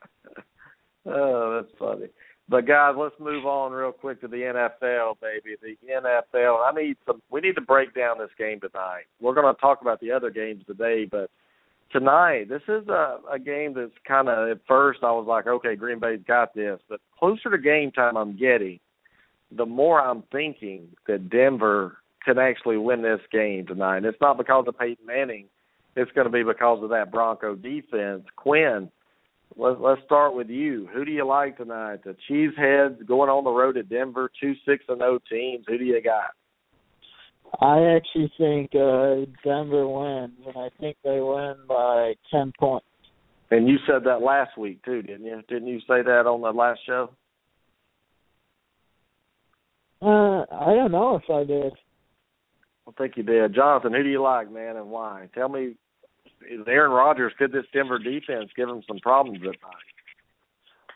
B: Oh, that's funny. But guys, let's move on real quick to the NFL, baby. The NFL. I need some. We need to break down this game tonight. We're going to talk about the other games today, but tonight this is a, a game that's kind of. At first, I was like, okay, Green Bay's got this, but closer to game time, I'm getting. The more I'm thinking that Denver can actually win this game tonight. And it's not because of Peyton Manning. It's going to be because of that Bronco defense. Quinn, let's let's start with you. Who do you like tonight? The Cheeseheads going on the road to Denver, two six and zero teams. Who do you got?
E: I actually think uh Denver wins, and I think they win by ten points.
B: And you said that last week too, didn't you? Didn't you say that on the last show?
E: Uh, I don't know if I did.
B: I think you did. Jonathan, who do you like, man, and why? Tell me, is Aaron Rodgers could this Denver defense give him some problems at night?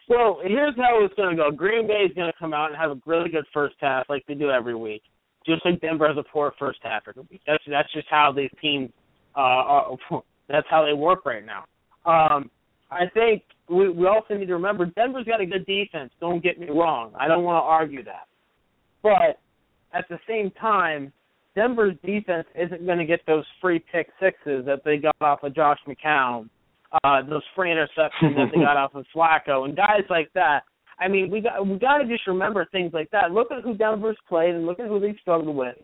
D: Well, here's how it's going to go. Green Bay is going to come out and have a really good first half, like they do every week. Just like Denver has a poor first half. That's that's just how these teams uh are. That's how they work right now. Um, I think we we also need to remember Denver's got a good defense. Don't get me wrong. I don't want to argue that, but at the same time, Denver's defense isn't going to get those free pick sixes that they got off of Josh McCown uh those free interceptions that they got off of Flacco and guys like that. I mean, we got we got to just remember things like that. Look at who Denver's played and look at who they struggled with.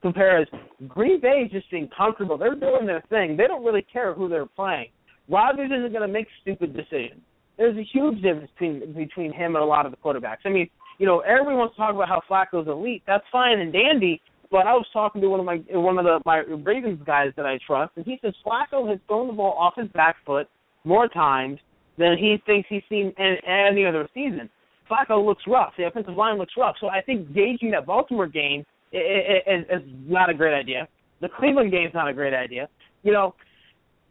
D: Compares Green Bay just being comfortable. They're doing their thing. They don't really care who they're playing. Rodgers isn't going to make stupid decisions. There's a huge difference between between him and a lot of the quarterbacks. I mean, you know, everyone wants to talk about how Flacco's elite. That's fine and dandy. But I was talking to one of my one of the my Ravens guys that I trust, and he says Flacco has thrown the ball off his back foot more times than he thinks he's seen in any other season. Flacco looks rough. The offensive line looks rough. So I think gauging that Baltimore game is, is not a great idea. The Cleveland game is not a great idea. You know,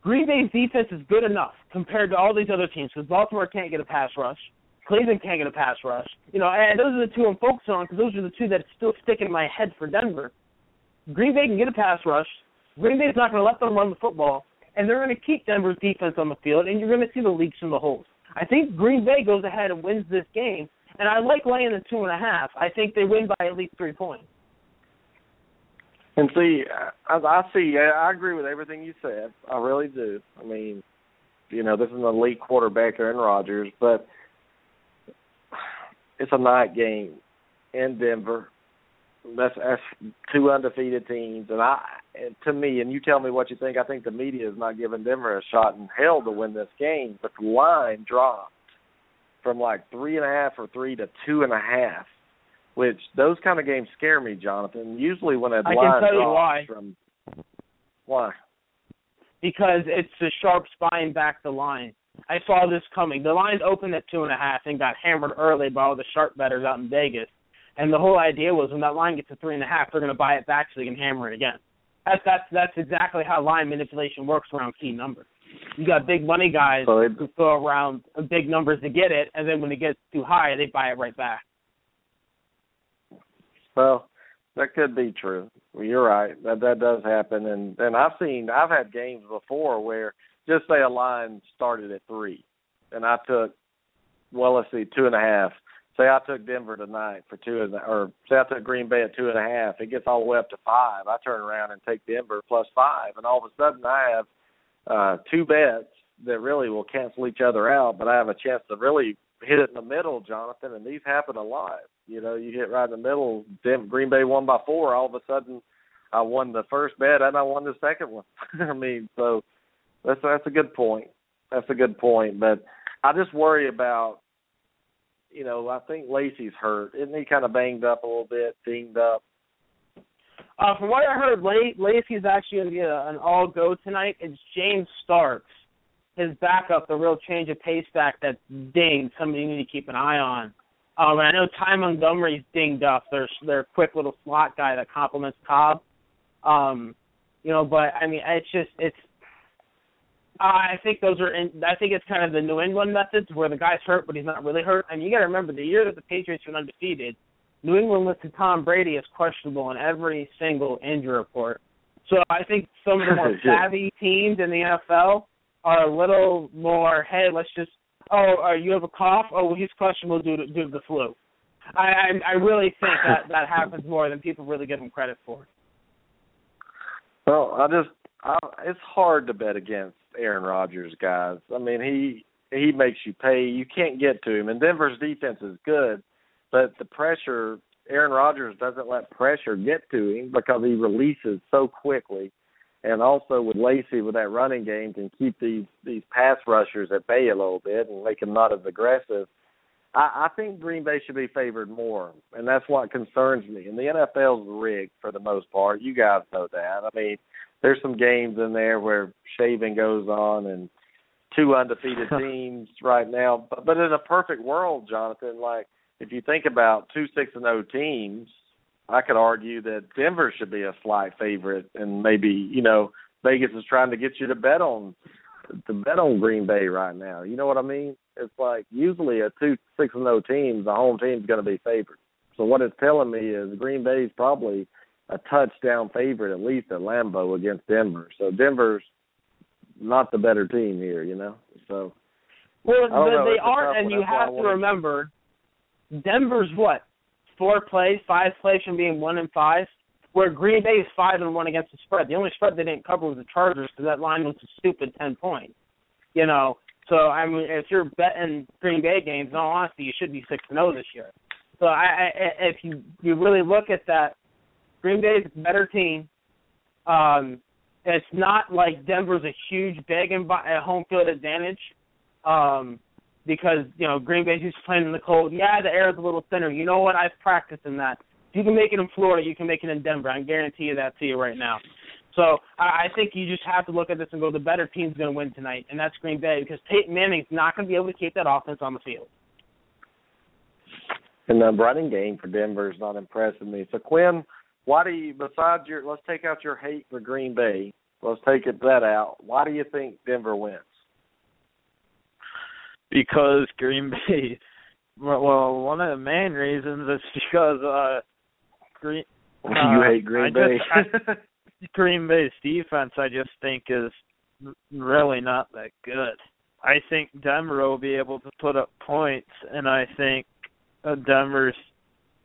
D: Green Bay's defense is good enough compared to all these other teams because Baltimore can't get a pass rush. Cleveland can't get a pass rush. You know, and those are the two I'm focusing on because those are the two that still stick in my head for Denver. Green Bay can get a pass rush. Green Bay's not going to let them run the football, and they're going to keep Denver's defense on the field, and you're going to see the leaks in the holes. I think Green Bay goes ahead and wins this game, and I like laying the two and a half. I think they win by at least three points.
B: And see, uh, I, I see. I agree with everything you said. I really do. I mean, you know, this is an elite quarterback, Aaron Rodgers, but it's a night game in Denver. That's that's two undefeated teams, and I, and to me, and you tell me what you think. I think the media is not giving Denver a shot in hell to win this game, but the line dropped from like three and a half or three to two and a half which those kind of games scare me, Jonathan. Usually when a
D: I
B: line
D: can tell you
B: drops
D: why.
B: from why?
D: Because it's the sharps buying back the line. I saw this coming. The line opened at two and a half and got hammered early by all the sharp bettors out in Vegas. And the whole idea was when that line gets to three and a half, they're going to buy it back so they can hammer it again. That's that's that's exactly how line manipulation works around key numbers. You got big money guys
B: So it,
D: who throw around big numbers to get it, and then when it gets too high, they buy it right back.
B: well, that could be true. Well, you're right. That that does happen, and and I've seen I've had games before where just say a line started at three, and I took well, let's see, two and a half. Say I took Denver tonight for two and or say I took Green Bay at two and a half. It gets all the way up to five. I turn around and take Denver plus five, and all of a sudden I have uh two bets that really will cancel each other out, but I have a chance to really hit it in the middle, Jonathan, and these happen a lot. You know, you hit right in the middle. Dem- Green Bay won by four. All of a sudden, I won the first bet and I won the second one. I mean, so that's that's a good point. That's a good point. But I just worry about, you know, I think Lacy's hurt. Isn't he kind of banged up a little bit, dinged up?
D: Uh, from what I heard, La- Lacy's actually going to get a, an all go tonight. It's James Starks, his backup, the real change of pace back that's dinged. Somebody you need to keep an eye on. Um, and I know Ty Montgomery's dinged up. Their their quick little slot guy that complements Cobb. Um, you know, but I mean, it's just it's. I think those are. In, I think it's kind of the New England methods where the guy's hurt, but he's not really hurt. I mean, you got to remember the year that the Patriots went undefeated, New England listed Tom Brady as questionable in every single injury report. So I think some of the more savvy teams in the NFL are a little more, hey, let's just, oh, uh, you have a cough? Oh, well, he's questionable due to, due to the flu. I, I I really think that that happens more than people really give him credit for.
B: Well, I just I, it's hard to bet against Aaron Rodgers, guys. I mean, he he makes you pay. You can't get to him, and Denver's defense is good, but the pressure. Aaron Rodgers doesn't let pressure get to him because he releases so quickly, and also with Lacy with that running game can keep these these pass rushers at bay a little bit and make them not as aggressive. I, I think Green Bay should be favored more, and that's what concerns me. And the NFL's rigged for the most part. You guys know that. I mean, there's some games in there where shaving goes on and two undefeated teams right now. But, but in a perfect world, Jonathan, like if you think about two six and zero teams, I could argue that Denver should be a slight favorite, and maybe you know Vegas is trying to get you to bet on to bet on Green Bay right now. You know what I mean? It's like usually a two six and zero team, the home team's going to be favored. So what it's telling me is Green Bay's probably a touchdown favorite at least at Lambeau against Denver. So Denver's not the better team here, you know. So
D: Well, they,
B: know.
D: they aren't, and you
B: That's why I
D: have to remember, Denver's what four plays, five plays from being one and five, where Green Bay is five and one against the spread. The only spread they didn't cover was the Chargers because that line was a stupid ten points. You know, so I mean, if you're betting Green Bay games, in all honesty, you should be six and zero this year. So I, I, if you you really look at that, Green Bay is a better team. Um, it's not like Denver's a huge big uh, home field advantage um, because you know Green Bay's used to playing in the cold. Yeah, the air is a little thinner. You know what? I've practiced in that. If you can make it in Florida, you can make it in Denver. I guarantee you that to you right now. So I, I think you just have to look at this and go, the better team's going to win tonight, and that's Green Bay because Peyton Manning's not going to be able to keep that offense on the field.
B: and the running game for Denver is not impressing me. So Quinn, why do you besides your let's take out your hate for Green Bay, let's take it that out. Why do you think Denver wins?
C: because Green Bay. Well, one of the main reasons is because uh, Green
B: you
C: Uh,
B: hate Green
C: I
B: Bay.
C: just- Green Bay's defense. I just think is really not that good. I think Denver will be able to put up points, and I think uh, Denver's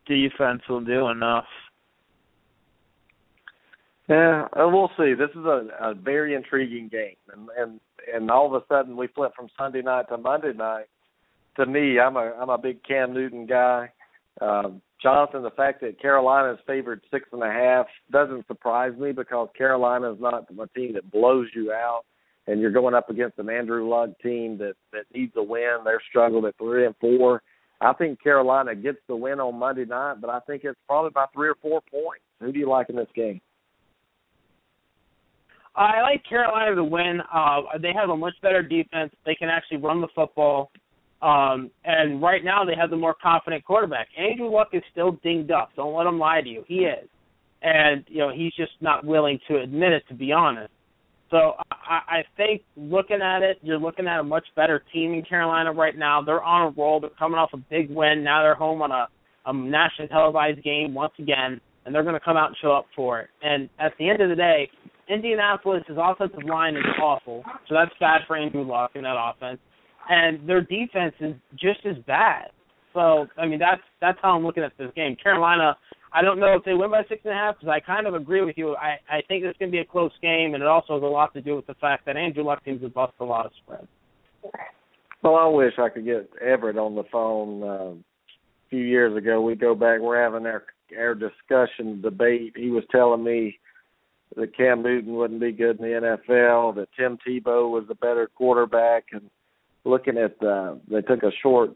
C: defense will do enough.
B: Yeah, we'll see. This is a, a very intriguing game, and and and all of a sudden we flip from Sunday night to Monday night. To me, I'm a I'm a big Cam Newton guy. Um, Jonathan, the fact that Carolina is favored six and a half doesn't surprise me because Carolina is not a team that blows you out, and you're going up against an Andrew Luck team that that needs a win. They're struggled at three and four. I think Carolina gets the win on Monday night, but I think it's probably by three or four points. Who do you like in this game?
D: I like Carolina to win. Uh, they have a much better defense. They can actually run the football. Um, and right now they have the more confident quarterback. Andrew Luck is still dinged up. Don't let him lie to you. He is. And, you know, he's just not willing to admit it, to be honest. So I, I think looking at it, you're looking at a much better team in Carolina right now. They're on a roll. They're coming off a big win. Now they're home on a, a nationally televised game once again, and they're going to come out and show up for it. And at the end of the day, Indianapolis' offensive line is awful, so that's bad for Andrew Luck in that offense. And their defense is just as bad. So I mean that's that's how I'm looking at this game. Carolina I don't know if they win by six and a half because I kind of agree with you. I I think it's going to be a close game, and it also has a lot to do with the fact that Andrew Luck seems to bust a lot of spreads.
B: Well, I wish I could get Everett on the phone. Uh, a few years ago, we go back. We're having our our discussion debate. He was telling me that Cam Newton wouldn't be good in the NFL, that Tim Tebow was the better quarterback, and looking at the, they took a short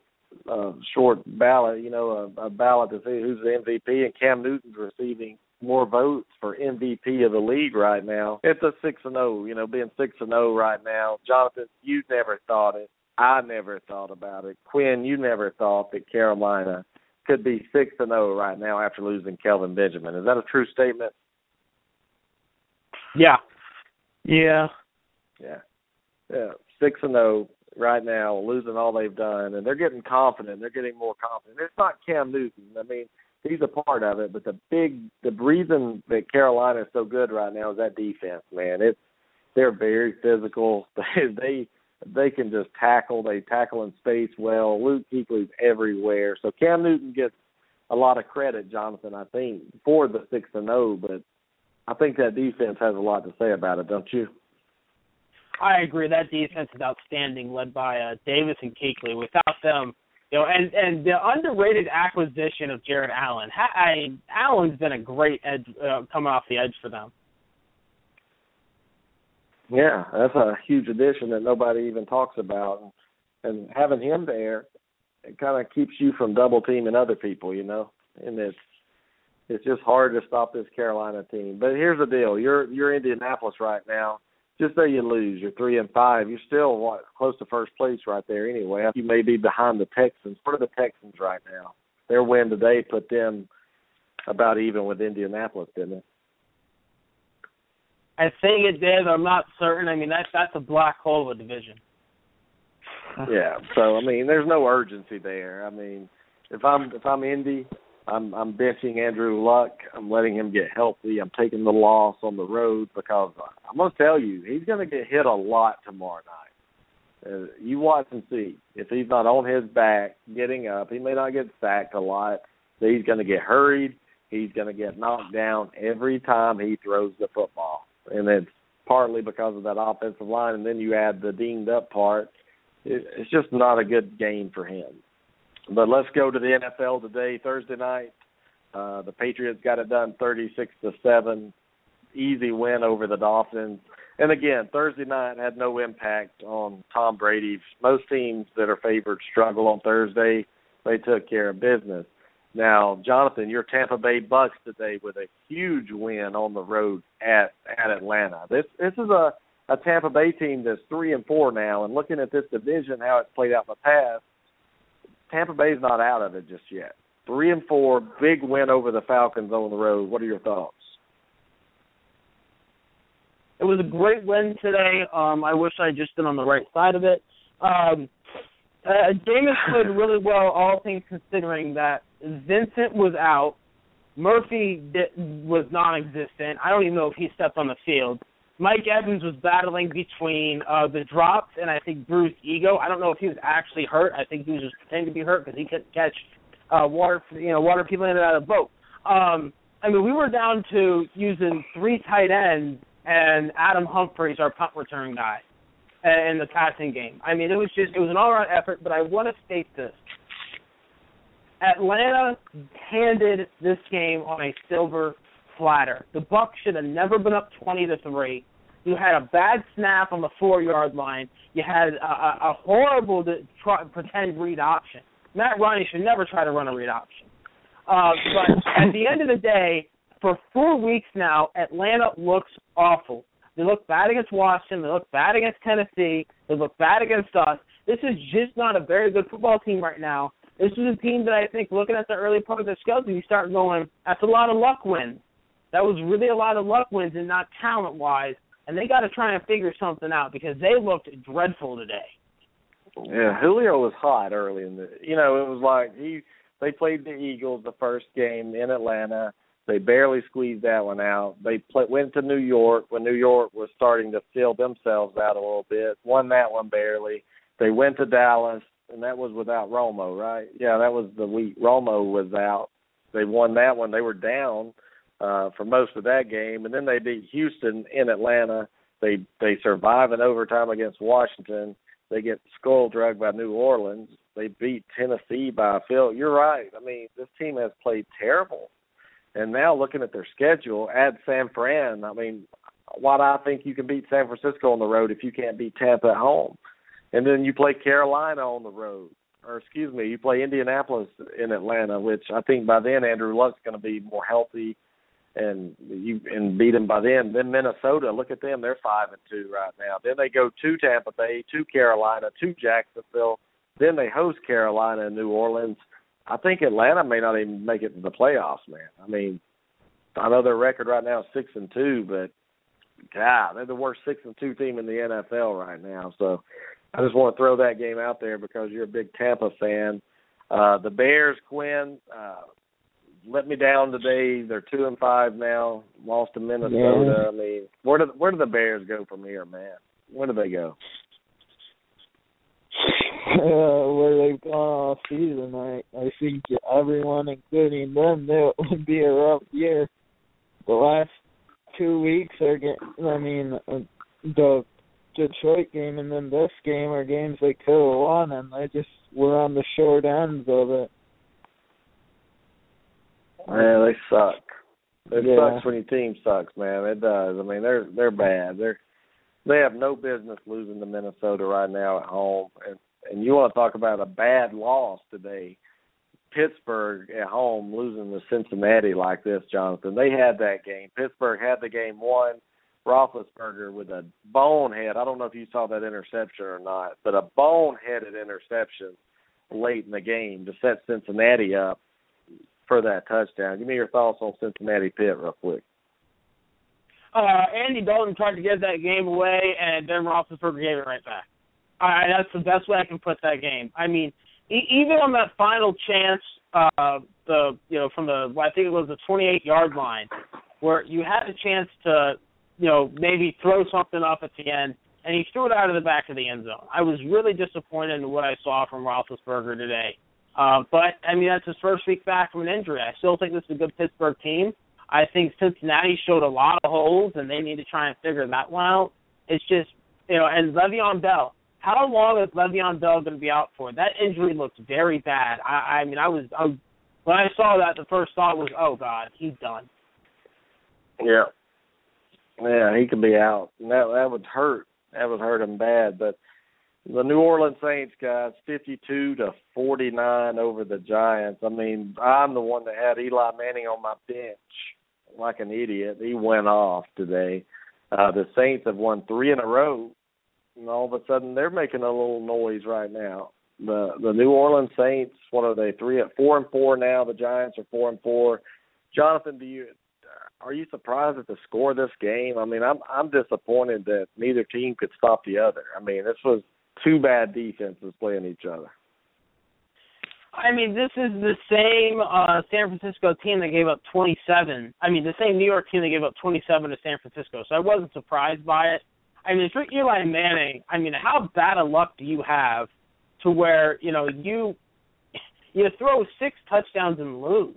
B: uh, short ballot, you know, a, a ballot to see who's the MVP, and Cam Newton's receiving more votes for MVP of the league right now. It's a six and zero, you know, being six and zero right now. Jonathan, you never thought it. I never thought about it. Quinn, you never thought that Carolina could be six and zero right now after losing Kelvin Benjamin. Is that a true statement?
D: Yeah.
E: Yeah.
B: Yeah. Yeah. Six and zero right now, losing all they've done, and they're getting confident. They're getting more confident. It's not Cam Newton. I mean, he's a part of it, but the big, the reason that Carolina is so good right now is that defense. Man, it's they're very physical. They they they can just tackle. They tackle in space well. Luke Kuechly's everywhere. So Cam Newton gets a lot of credit, Jonathan. I think for the six and zero, but I think that defense has a lot to say about it, don't you?
D: I agree. That defense is outstanding, led by uh, Davis and Kuechly. Without them, you know, and and the underrated acquisition of Jared Allen. Ha- I, Allen's been a great edge uh, coming off the edge for them.
B: Yeah, that's a huge addition that nobody even talks about, and having him there, it kind of keeps you from double teaming other people, you know. And it's it's just hard to stop this Carolina team. But here's the deal: you're you're Indianapolis right now just say you lose, you're three and five, you're still what close to first place right there anyway. You may be behind the Texans. What are the Texans right now? Their win today put them about even with Indianapolis, didn't it?
D: I think it did. I'm not certain. I mean, that's that's a black hole of a division.
B: yeah. So I mean, there's no urgency there. I mean, if I'm if I'm Indy, I'm I'm benching Andrew Luck. I'm letting him get healthy. I'm taking the loss on the road because I'm to tell you he's to get hit a lot tomorrow night. Uh, you watch and see if he's not on his back, getting up. He may not get sacked a lot, he's to get hurried. He's to get knocked down every time he throws the football, and it's partly because of that offensive line. And then you add the dinged up part. It, it's just not a good game for him. But let's go to the NFL today, Thursday night. Uh, the Patriots got it done 36 to seven, easy win over the Dolphins. And again, Thursday night had no impact on Tom Brady. Most teams that are favored struggle on Thursday. They took care of business. Now, Jonathan, your Tampa Bay Bucks today with a huge win on the road at at Atlanta. This this is a a Tampa Bay team that's three and four now, and looking at this division, how it's played out in the past, Tampa Bay's not out of it just yet. Three and four, big win over the Falcons on the road. What are your thoughts?
D: It was a great win today. Um, I wish I had just been on the right side of it. Um, uh, Jameis played really well, all things considering that Vincent was out. Murphy did, was non-existent. I don't even know if he stepped on the field. Mike Evans was battling between uh, the drops and I think Bruce Ego. I don't know if he was actually hurt. I think he was just pretending to be hurt because he couldn't catch uh, water, you know, water people in and out of the boat. Um, I mean, we were down to using three tight ends and Adam Humphries, our punt return guy, in the passing game. I mean, it was just it was an all-around effort. But I want to state this: Atlanta handed this game on a silver platter. The Bucks should have never been up twenty to three. You had a bad snap on the four yard line. You had a, a, a horrible to try, pretend read option. Matt Ryan should never try to run a read option. Uh, but at the end of the day, for four weeks now, Atlanta looks awful. They look bad against Washington. They look bad against Tennessee. They look bad against us. This is just not a very good football team right now. This is a team that I think, looking at the early part of their schedule, you start going, that's a lot of luck wins. That was really a lot of luck wins and not talent wise. And they got to try and figure something out because they looked dreadful today.
B: Yeah, Julio was hot early in the. You know, it was like he they played the Eagles the first game in Atlanta. They barely squeezed that one out. They play, went to New York when New York was starting to fill themselves out a little bit. Won that one barely. They went to Dallas, and that was without Romo, right? Yeah, that was the week Romo was out. They won that one. They were down uh, for most of that game, and then they beat Houston in Atlanta. They they survive in overtime against Washington. They get skull drugged by New Orleans. They beat Tennessee by a field. You're right. I mean, this team has played terrible. And now looking at their schedule, add San Fran. I mean, do I think you can beat San Francisco on the road if you can't beat Tampa at home? And then you play Carolina on the road, or excuse me, you play Indianapolis in Atlanta, which I think by then Andrew Luck's going to be more healthy, and you and beat them by then. Then Minnesota, look at them, they're five and two right now. Then they go to Tampa Bay, to Carolina, to Jacksonville. Then they host Carolina and New Orleans. I think Atlanta may not even make it to the playoffs, man. I mean, I know their record right now is six and two, but God, they're the worst six and two team in the NFL right now. So I just want to throw that game out there because you're a big Tampa fan. Uh, the Bears, Quinn, uh, let me down today. They're two and five now. Lost to Minnesota. Yeah. I mean, where do where do the Bears go from here, man? Where do they go?
E: Uh, where they've gone all season, I I think everyone, including them, knew it would be a rough year. The last two weeks are getting. I mean, uh, the Detroit game and then this game are games they could have won, and they just were on the short ends of it.
B: Man, they suck. It yeah. sucks when your team sucks, man. It does. I mean, they're they're bad. They're they have no business losing to Minnesota right now at home. And and you want to talk about a bad loss today. Pittsburgh at home losing to Cincinnati like this, Jonathan. They had that game. Pittsburgh had the game won Roethlisberger with a bonehead. I don't know if you saw that interception or not, but a boneheaded interception late in the game to set Cincinnati up for that touchdown. Give me your thoughts on Cincinnati Pitt real quick.
D: Uh, Andy Dalton tried to give that game away, and then Roethlisberger gave it right back. Uh, that's the best way I can put that game. I mean, e- even on that final chance, uh, the you know from the I think it was the 28 yard line, where you had a chance to you know, maybe throw something up at the end, and he threw it out of the back of the end zone. I was really disappointed in what I saw from Roethlisberger today. Uh, but I mean, that's his first week back from an injury. I still think this is a good Pittsburgh team. I think Cincinnati showed a lot of holes, and they need to try and figure that one out. It's just, you know, and Le'Veon Bell. How long is Le'Veon Bell going to be out for? That injury looks very bad. I, I mean, I was, I when I saw that, the first thought was, oh God, he's done.
B: Yeah, yeah, he could be out. That that would hurt. That would hurt him bad. But the New Orleans Saints guys, fifty-two to forty-nine over the Giants. I mean, I'm the one that had Eli Manning on my bench like an idiot. He went off today. Uh, the Saints have won three in a row, and all of a sudden they're making a little noise right now. The the New Orleans Saints, what are they? Three at four and four now. The Giants are four and four. Jonathan, do you are you surprised at the score of this game? I mean, I'm I'm disappointed that neither team could stop the other. I mean, this was two bad defenses playing each other.
D: I mean, this is the same uh San Francisco team that gave up 27. I mean, the same New York team that gave up 27 to San Francisco. So I wasn't surprised by it. I mean, for Eli Manning, I mean, how bad a luck do you have to where you know you you throw six touchdowns and lose?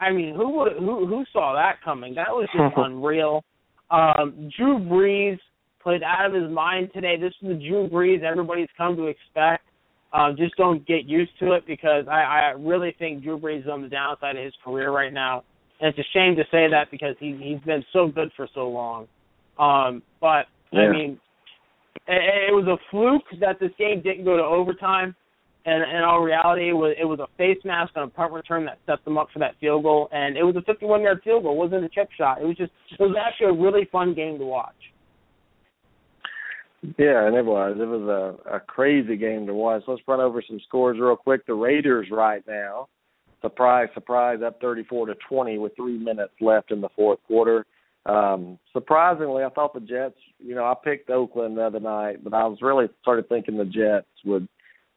D: I mean, who would who who saw that coming? That was just unreal. Um, Drew Brees played out of his mind today. This is the Drew Brees everybody's come to expect. Uh, just don't get used to it because I, I really think Drew Brees is on the downside of his career right now. And it's a shame to say that because he he's been so good for so long. Um, but yeah. I mean, it, it was a fluke that this game didn't go to overtime. And in all reality, it was it was a face mask on a punt return that set them up for that field goal, and it was a 51 yard field goal. It wasn't a chip shot. It was just it was actually a really fun game to watch.
B: Yeah, and it was. It was a, a crazy game to watch. Let's run over some scores real quick. The Raiders right now, surprise, surprise, up 34 to 20 with three minutes left in the fourth quarter. Um, surprisingly, I thought the Jets. You know, I picked Oakland the other night, but I was really started thinking the Jets would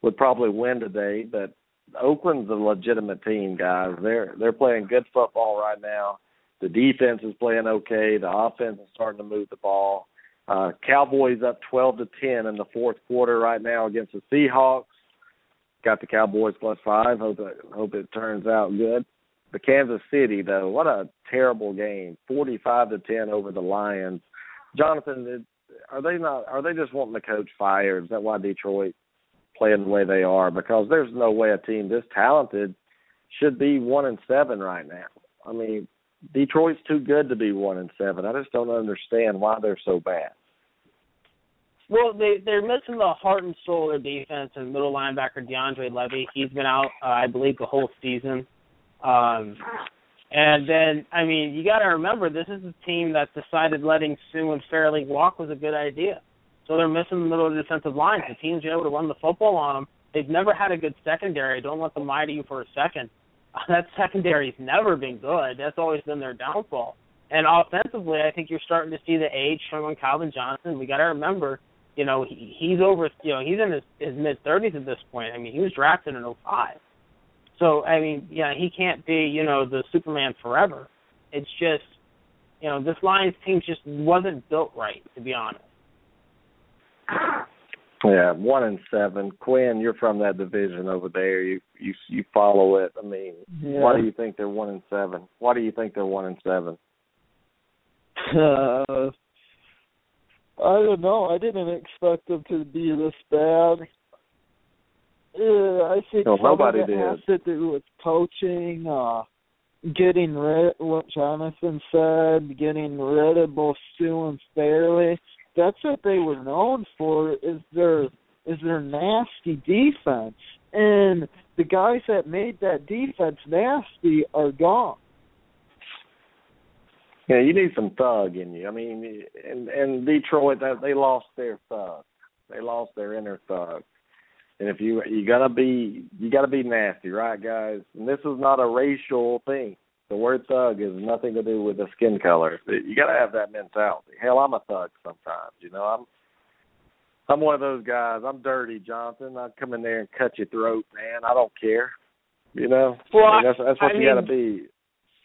B: would probably win today. But Oakland's a legitimate team, guys. They're they're playing good football right now. The defense is playing okay. The offense is starting to move the ball. Uh, Cowboys up 12 to 10 in the fourth quarter right now against the Seahawks. Got the Cowboys plus five. Hope it, hope it turns out good. The Kansas City though, what a terrible game. 45 to 10 over the Lions. Jonathan, are they not? Are they just wanting the coach fired? Is that why Detroit playing the way they are? Because there's no way a team this talented should be one and seven right now. I mean, Detroit's too good to be one and seven. I just don't understand why they're so bad.
D: Well, they they're missing the heart and soul of their defense and middle linebacker DeAndre Levy. He's been out, uh, I believe, the whole season. Um, and then, I mean, you got to remember this is a team that decided letting Suh and Fairley walk was a good idea. So they're missing the middle of the defensive line. The teams able to run the football on them. They've never had a good secondary. Don't let them lie to you for a second. that secondary's never been good. That's always been their downfall. And offensively, I think you're starting to see the age from Calvin Johnson. We got to remember, you know, he, he's over, you know, he's in his, his mid 30s at this point. I mean, he was drafted in '05. So I mean, yeah, he can't be, you know, the Superman forever. It's just, you know, this Lions team just wasn't built right, to be honest.
B: Yeah, one and seven. Quinn, you're from that division over there. You you you follow it. I mean, yeah. why do you think they're one and seven? Why do you think they're one and seven?
E: Uh, I don't know. I didn't expect them to be this bad. Uh, I think
B: no, nobody
E: it
B: did.
E: has to do with coaching, uh, getting rid what Jonathan said, getting rid of both Suh and Fairley that's what they were known for is their is their nasty defense. And the guys that made that defense nasty are gone.
B: Yeah, you need some thug in you. I mean, in in Detroit, that they lost their thug. They lost their inner thug. And if you you gotta be you gotta be nasty, right, guys? And this is not a racial thing. The word thug has nothing to do with the skin color. You got to have that mentality. Hell, I'm a thug sometimes. You know, I'm I'm one of those guys. I'm dirty, Johnson. I come in there and cut your throat, man. I don't care. You know,
D: well,
B: I mean, that's that's what
D: I
B: you got to be.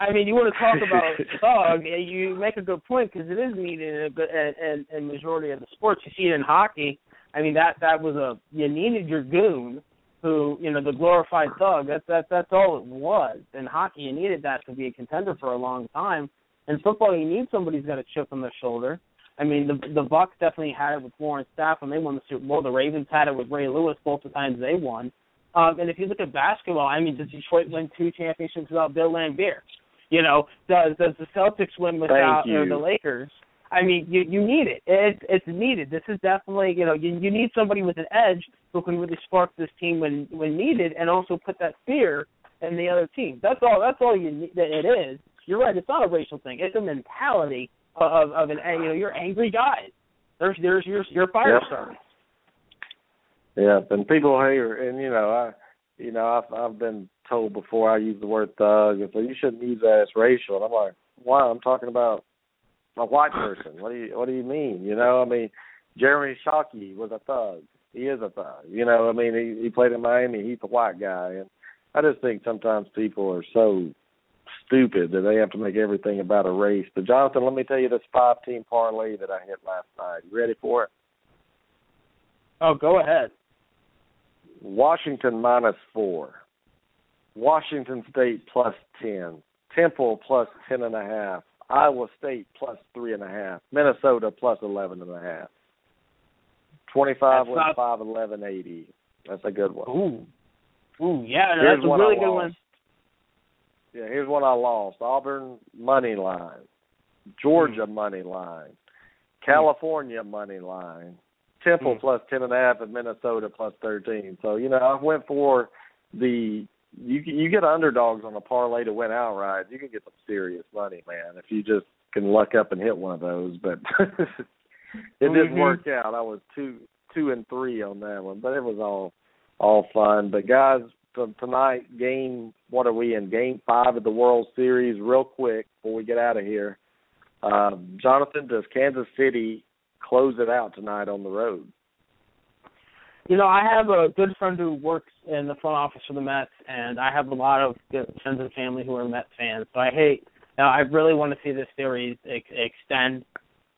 D: I mean, you want to talk about thug? You make a good point because it is needed in a good and and majority of the sports. You see it in hockey. I mean, that that was a you needed your goon who, you know, the glorified thug. That's that that's all it was. In hockey, you needed that to be a contender for a long time. In football, you need somebody who's got a chip on their shoulder. I mean, the the Bucs definitely had it with Warren Sapp when they won the Super Bowl. The Ravens had it with Ray Lewis both the times they won. Um, and if you look at basketball, I mean, does Detroit win two championships without Bill Laimbeer? You know, does does the Celtics win without
B: or
D: the Lakers? I mean, you you need it. It's it's needed. This is definitely you know you you need somebody with an edge who can really spark this team when when needed, and also put that fear in the other team. That's all. That's all you need. That it is. You're right. It's not a racial thing. It's a mentality of of an you know you're angry guys. There's there's your your fire
B: yep.
D: starters.
B: Yeah, and people here, and you know I, you know I've I've been told before I use the word thug, and so you shouldn't use that as racial. And I'm like, why? I'm talking about a white person. What do you What do you mean? You know, I mean, Jeremy Shockey was a thug. He is a thug. You know, I mean, he he played in Miami. He's a white guy, and I just think sometimes people are so stupid that they have to make everything about a race. But Jonathan, let me tell you this five team parlay that I hit last night. You ready for it?
D: Oh, go ahead.
B: Washington minus four. Washington State plus ten. Temple plus ten and a half. Iowa State plus three and a half. Minnesota plus eleven and a half. Twenty five
D: not...
B: five eleven eighty. That's a good one.
D: Ooh. Ooh, yeah,
B: here's
D: that's a really good one.
B: Yeah, here's one I lost. Auburn money line. Georgia
D: Hmm.
B: money line. California money line. Temple
D: Mm.
B: plus ten and a half and Minnesota plus thirteen. So you know I went for the you you get underdogs on a parlay to win outright. You can get some serious money, man, if you just can luck up and hit one of those. But it didn't work out. I was two two and three on that one, but it was all all fun. But guys, t- tonight game what are we in? Game five of the World Series. Real quick before we get out of here, um, Jonathan, does Kansas City close it out tonight on the road?
D: You know, I have a good friend who works in the front office for the Mets, and I have a lot of good friends and family who are Mets fans. So I hate. Know, I really want to see this series ex- extend.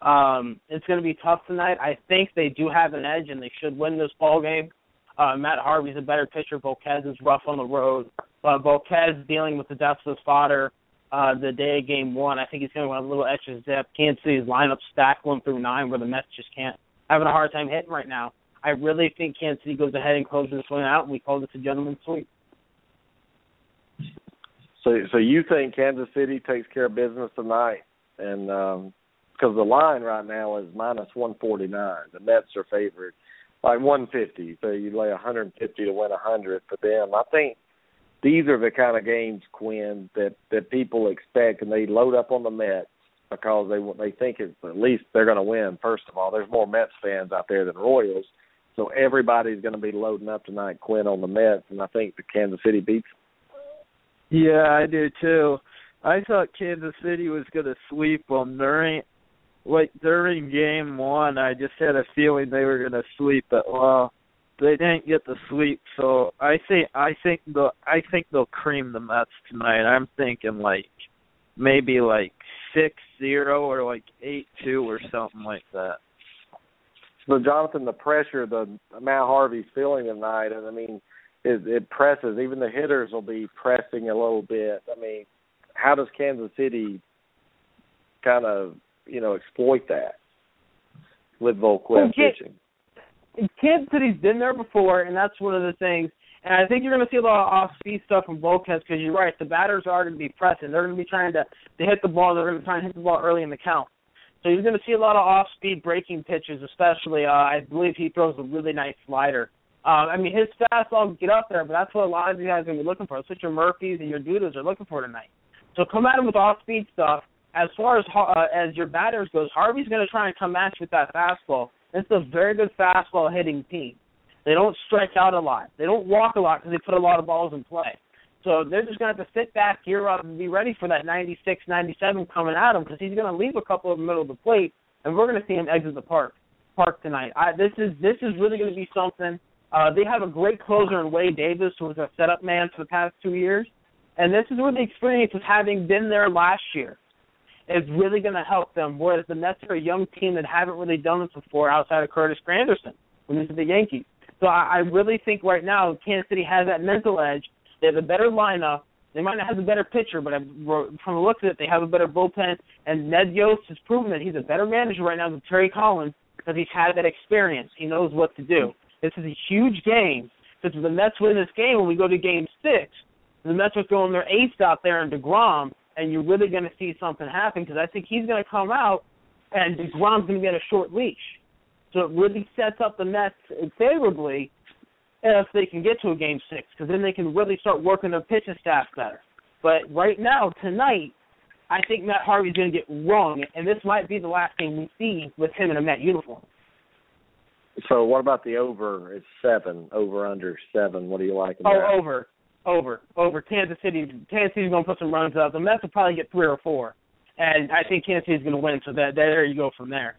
D: Um, it's going to be tough tonight. I think they do have an edge, and they should win this ball game. Uh, Matt Harvey's a better pitcher. Volquez is rough on the road. Uh, Volquez dealing with the deaths of fodder uh, the day of game one. I think he's going to want a little extra zip. Kansas City's lineup stacked one through nine, where the Mets just can't having a hard time hitting right now. I really think Kansas City goes ahead and closes this one out, and we call this a gentleman's sweep.
B: So, so you think Kansas City takes care of business tonight? And um, because the line right now is minus one forty nine, the Mets are favored like one fifty. So you lay one hundred and fifty to win a hundred for them. I think these are the kind of games, Quinn, that that people expect, and they load up on the Mets because they they think it's at least they're going to win. First of all, there's more Mets fans out there than Royals, so everybody's going to be loading up tonight, Quinn, on the Mets, and I think the Kansas City beats.
E: Yeah, I do too. I thought Kansas City was going to sweep them during, like during game one. I just had a feeling they were going to sweep it. Well, they didn't get the sweep, so I think I think the I think they'll cream the Mets tonight. I'm thinking like maybe like six zero or like eight two or something like that.
B: So, Jonathan, the pressure the Matt Harvey's feeling tonight, and I mean, it, it presses. Even the hitters will be pressing a little bit. I mean, how does Kansas City kind of you know exploit that with Volquez
D: Well,
B: pitching?
D: Kansas City's been there before, and that's one of the things. And I think you're going to see a lot of off-speed stuff from Volquez because you're right. The batters are going to be pressing. They're going to be trying to to hit the ball. They're going to try and hit the ball early in the count. So you're going to see a lot of off-speed breaking pitches, especially. Uh, I believe he throws a really nice slider. Um, I mean, his fastball get up there, but that's what a lot of these guys are going to be looking for. That's what your Murphys and your Dudas are looking for tonight. So come at him with off-speed stuff. As far as uh, as your batters goes, Harvey's going to try and come at you with that fastball. It's a very good fastball hitting team. They don't stretch out a lot. They don't walk a lot because they put a lot of balls in play. So they're just going to have to sit back, gear up, and be ready for that 96, 97 coming at him because he's going to leave a couple of the middle of the plate, and we're going to see him exit the park park tonight. I, this is this is really going to be something. Uh, they have a great closer in Wade Davis, who was a setup man for the past two years, and this is where the experience of having been there last year is really going to help them. Whereas the Mets are a young team that haven't really done this before outside of Curtis Granderson when he's with the Yankees. So I, I really think right now Kansas City has that mental edge. They have a better lineup. They might not have a better pitcher, but from the looks of it, they have a better bullpen. And Ned Yost has proven that he's a better manager right now than Terry Collins because he's had that experience. He knows what to do. This is a huge game. Because if the Mets win this game, when we go to Game Six, the Mets are throwing their ace out there in Degrom, and you're really going to see something happen because I think he's going to come out, and Degrom's going to get a short leash. So it really sets up the Mets favorably if they can get to a game six, because then they can really start working their pitching staff better. But right now, tonight, I think Matt Harvey's going to get wrong, and this might be the last game we see with him in a Met uniform.
B: So, what about the over? It's seven, over under seven. What do you like? in
D: Oh,
B: that?
D: over, over, over. Kansas City. Kansas City's going to put some runs up. The Mets will probably get three or four, and I think Kansas City's going to win. So that there you go from there.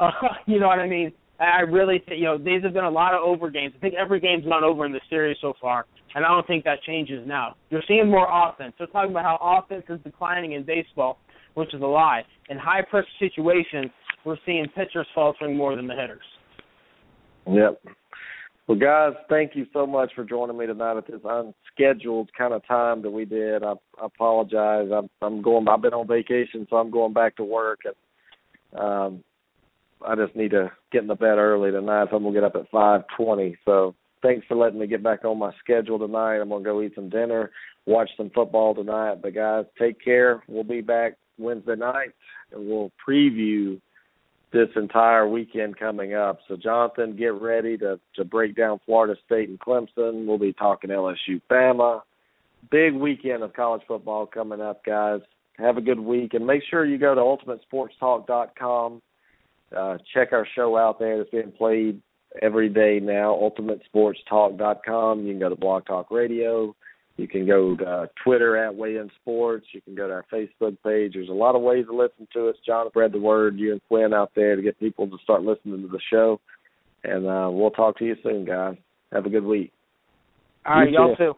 D: Uh, you know what I mean? I really think, you know, these have been a lot of over games. I think every game's gone over in the series so far, and I don't think that changes now. You're seeing more offense. They're talking about how offense is declining in baseball, which is a lie. In high pressure situations, we're seeing pitchers faltering more than the hitters.
B: Yep. Well, guys, thank you so much for joining me tonight at this unscheduled kind of time that we did. I, I apologize. I'm, I'm going. I've been on vacation, so I'm going back to work, and um, I just need to get in the bed early tonight. So I'm gonna get up at five twenty. So thanks for letting me get back on my schedule tonight. I'm gonna go eat some dinner, watch some football tonight. But guys, take care. We'll be back Wednesday night, and we'll preview this entire weekend coming up. So Jonathan, get ready to to break down Florida State and Clemson. We'll be talking LSU, Bama. Big weekend of college football coming up, guys. Have a good week, and make sure you go to ultimatesportstalk.com. Uh, check our show out there. It's being played every day now. UltimateSportsTalk.com. You can go to Blog Talk Radio. You can go to uh, Twitter at Weigh In Sports. You can go to our Facebook page. There's a lot of ways to listen to us. John, spread the word. You and Quinn out there to get people to start listening to the show. And uh, we'll talk to you soon, guys. Have a good week.
D: All right, you all too.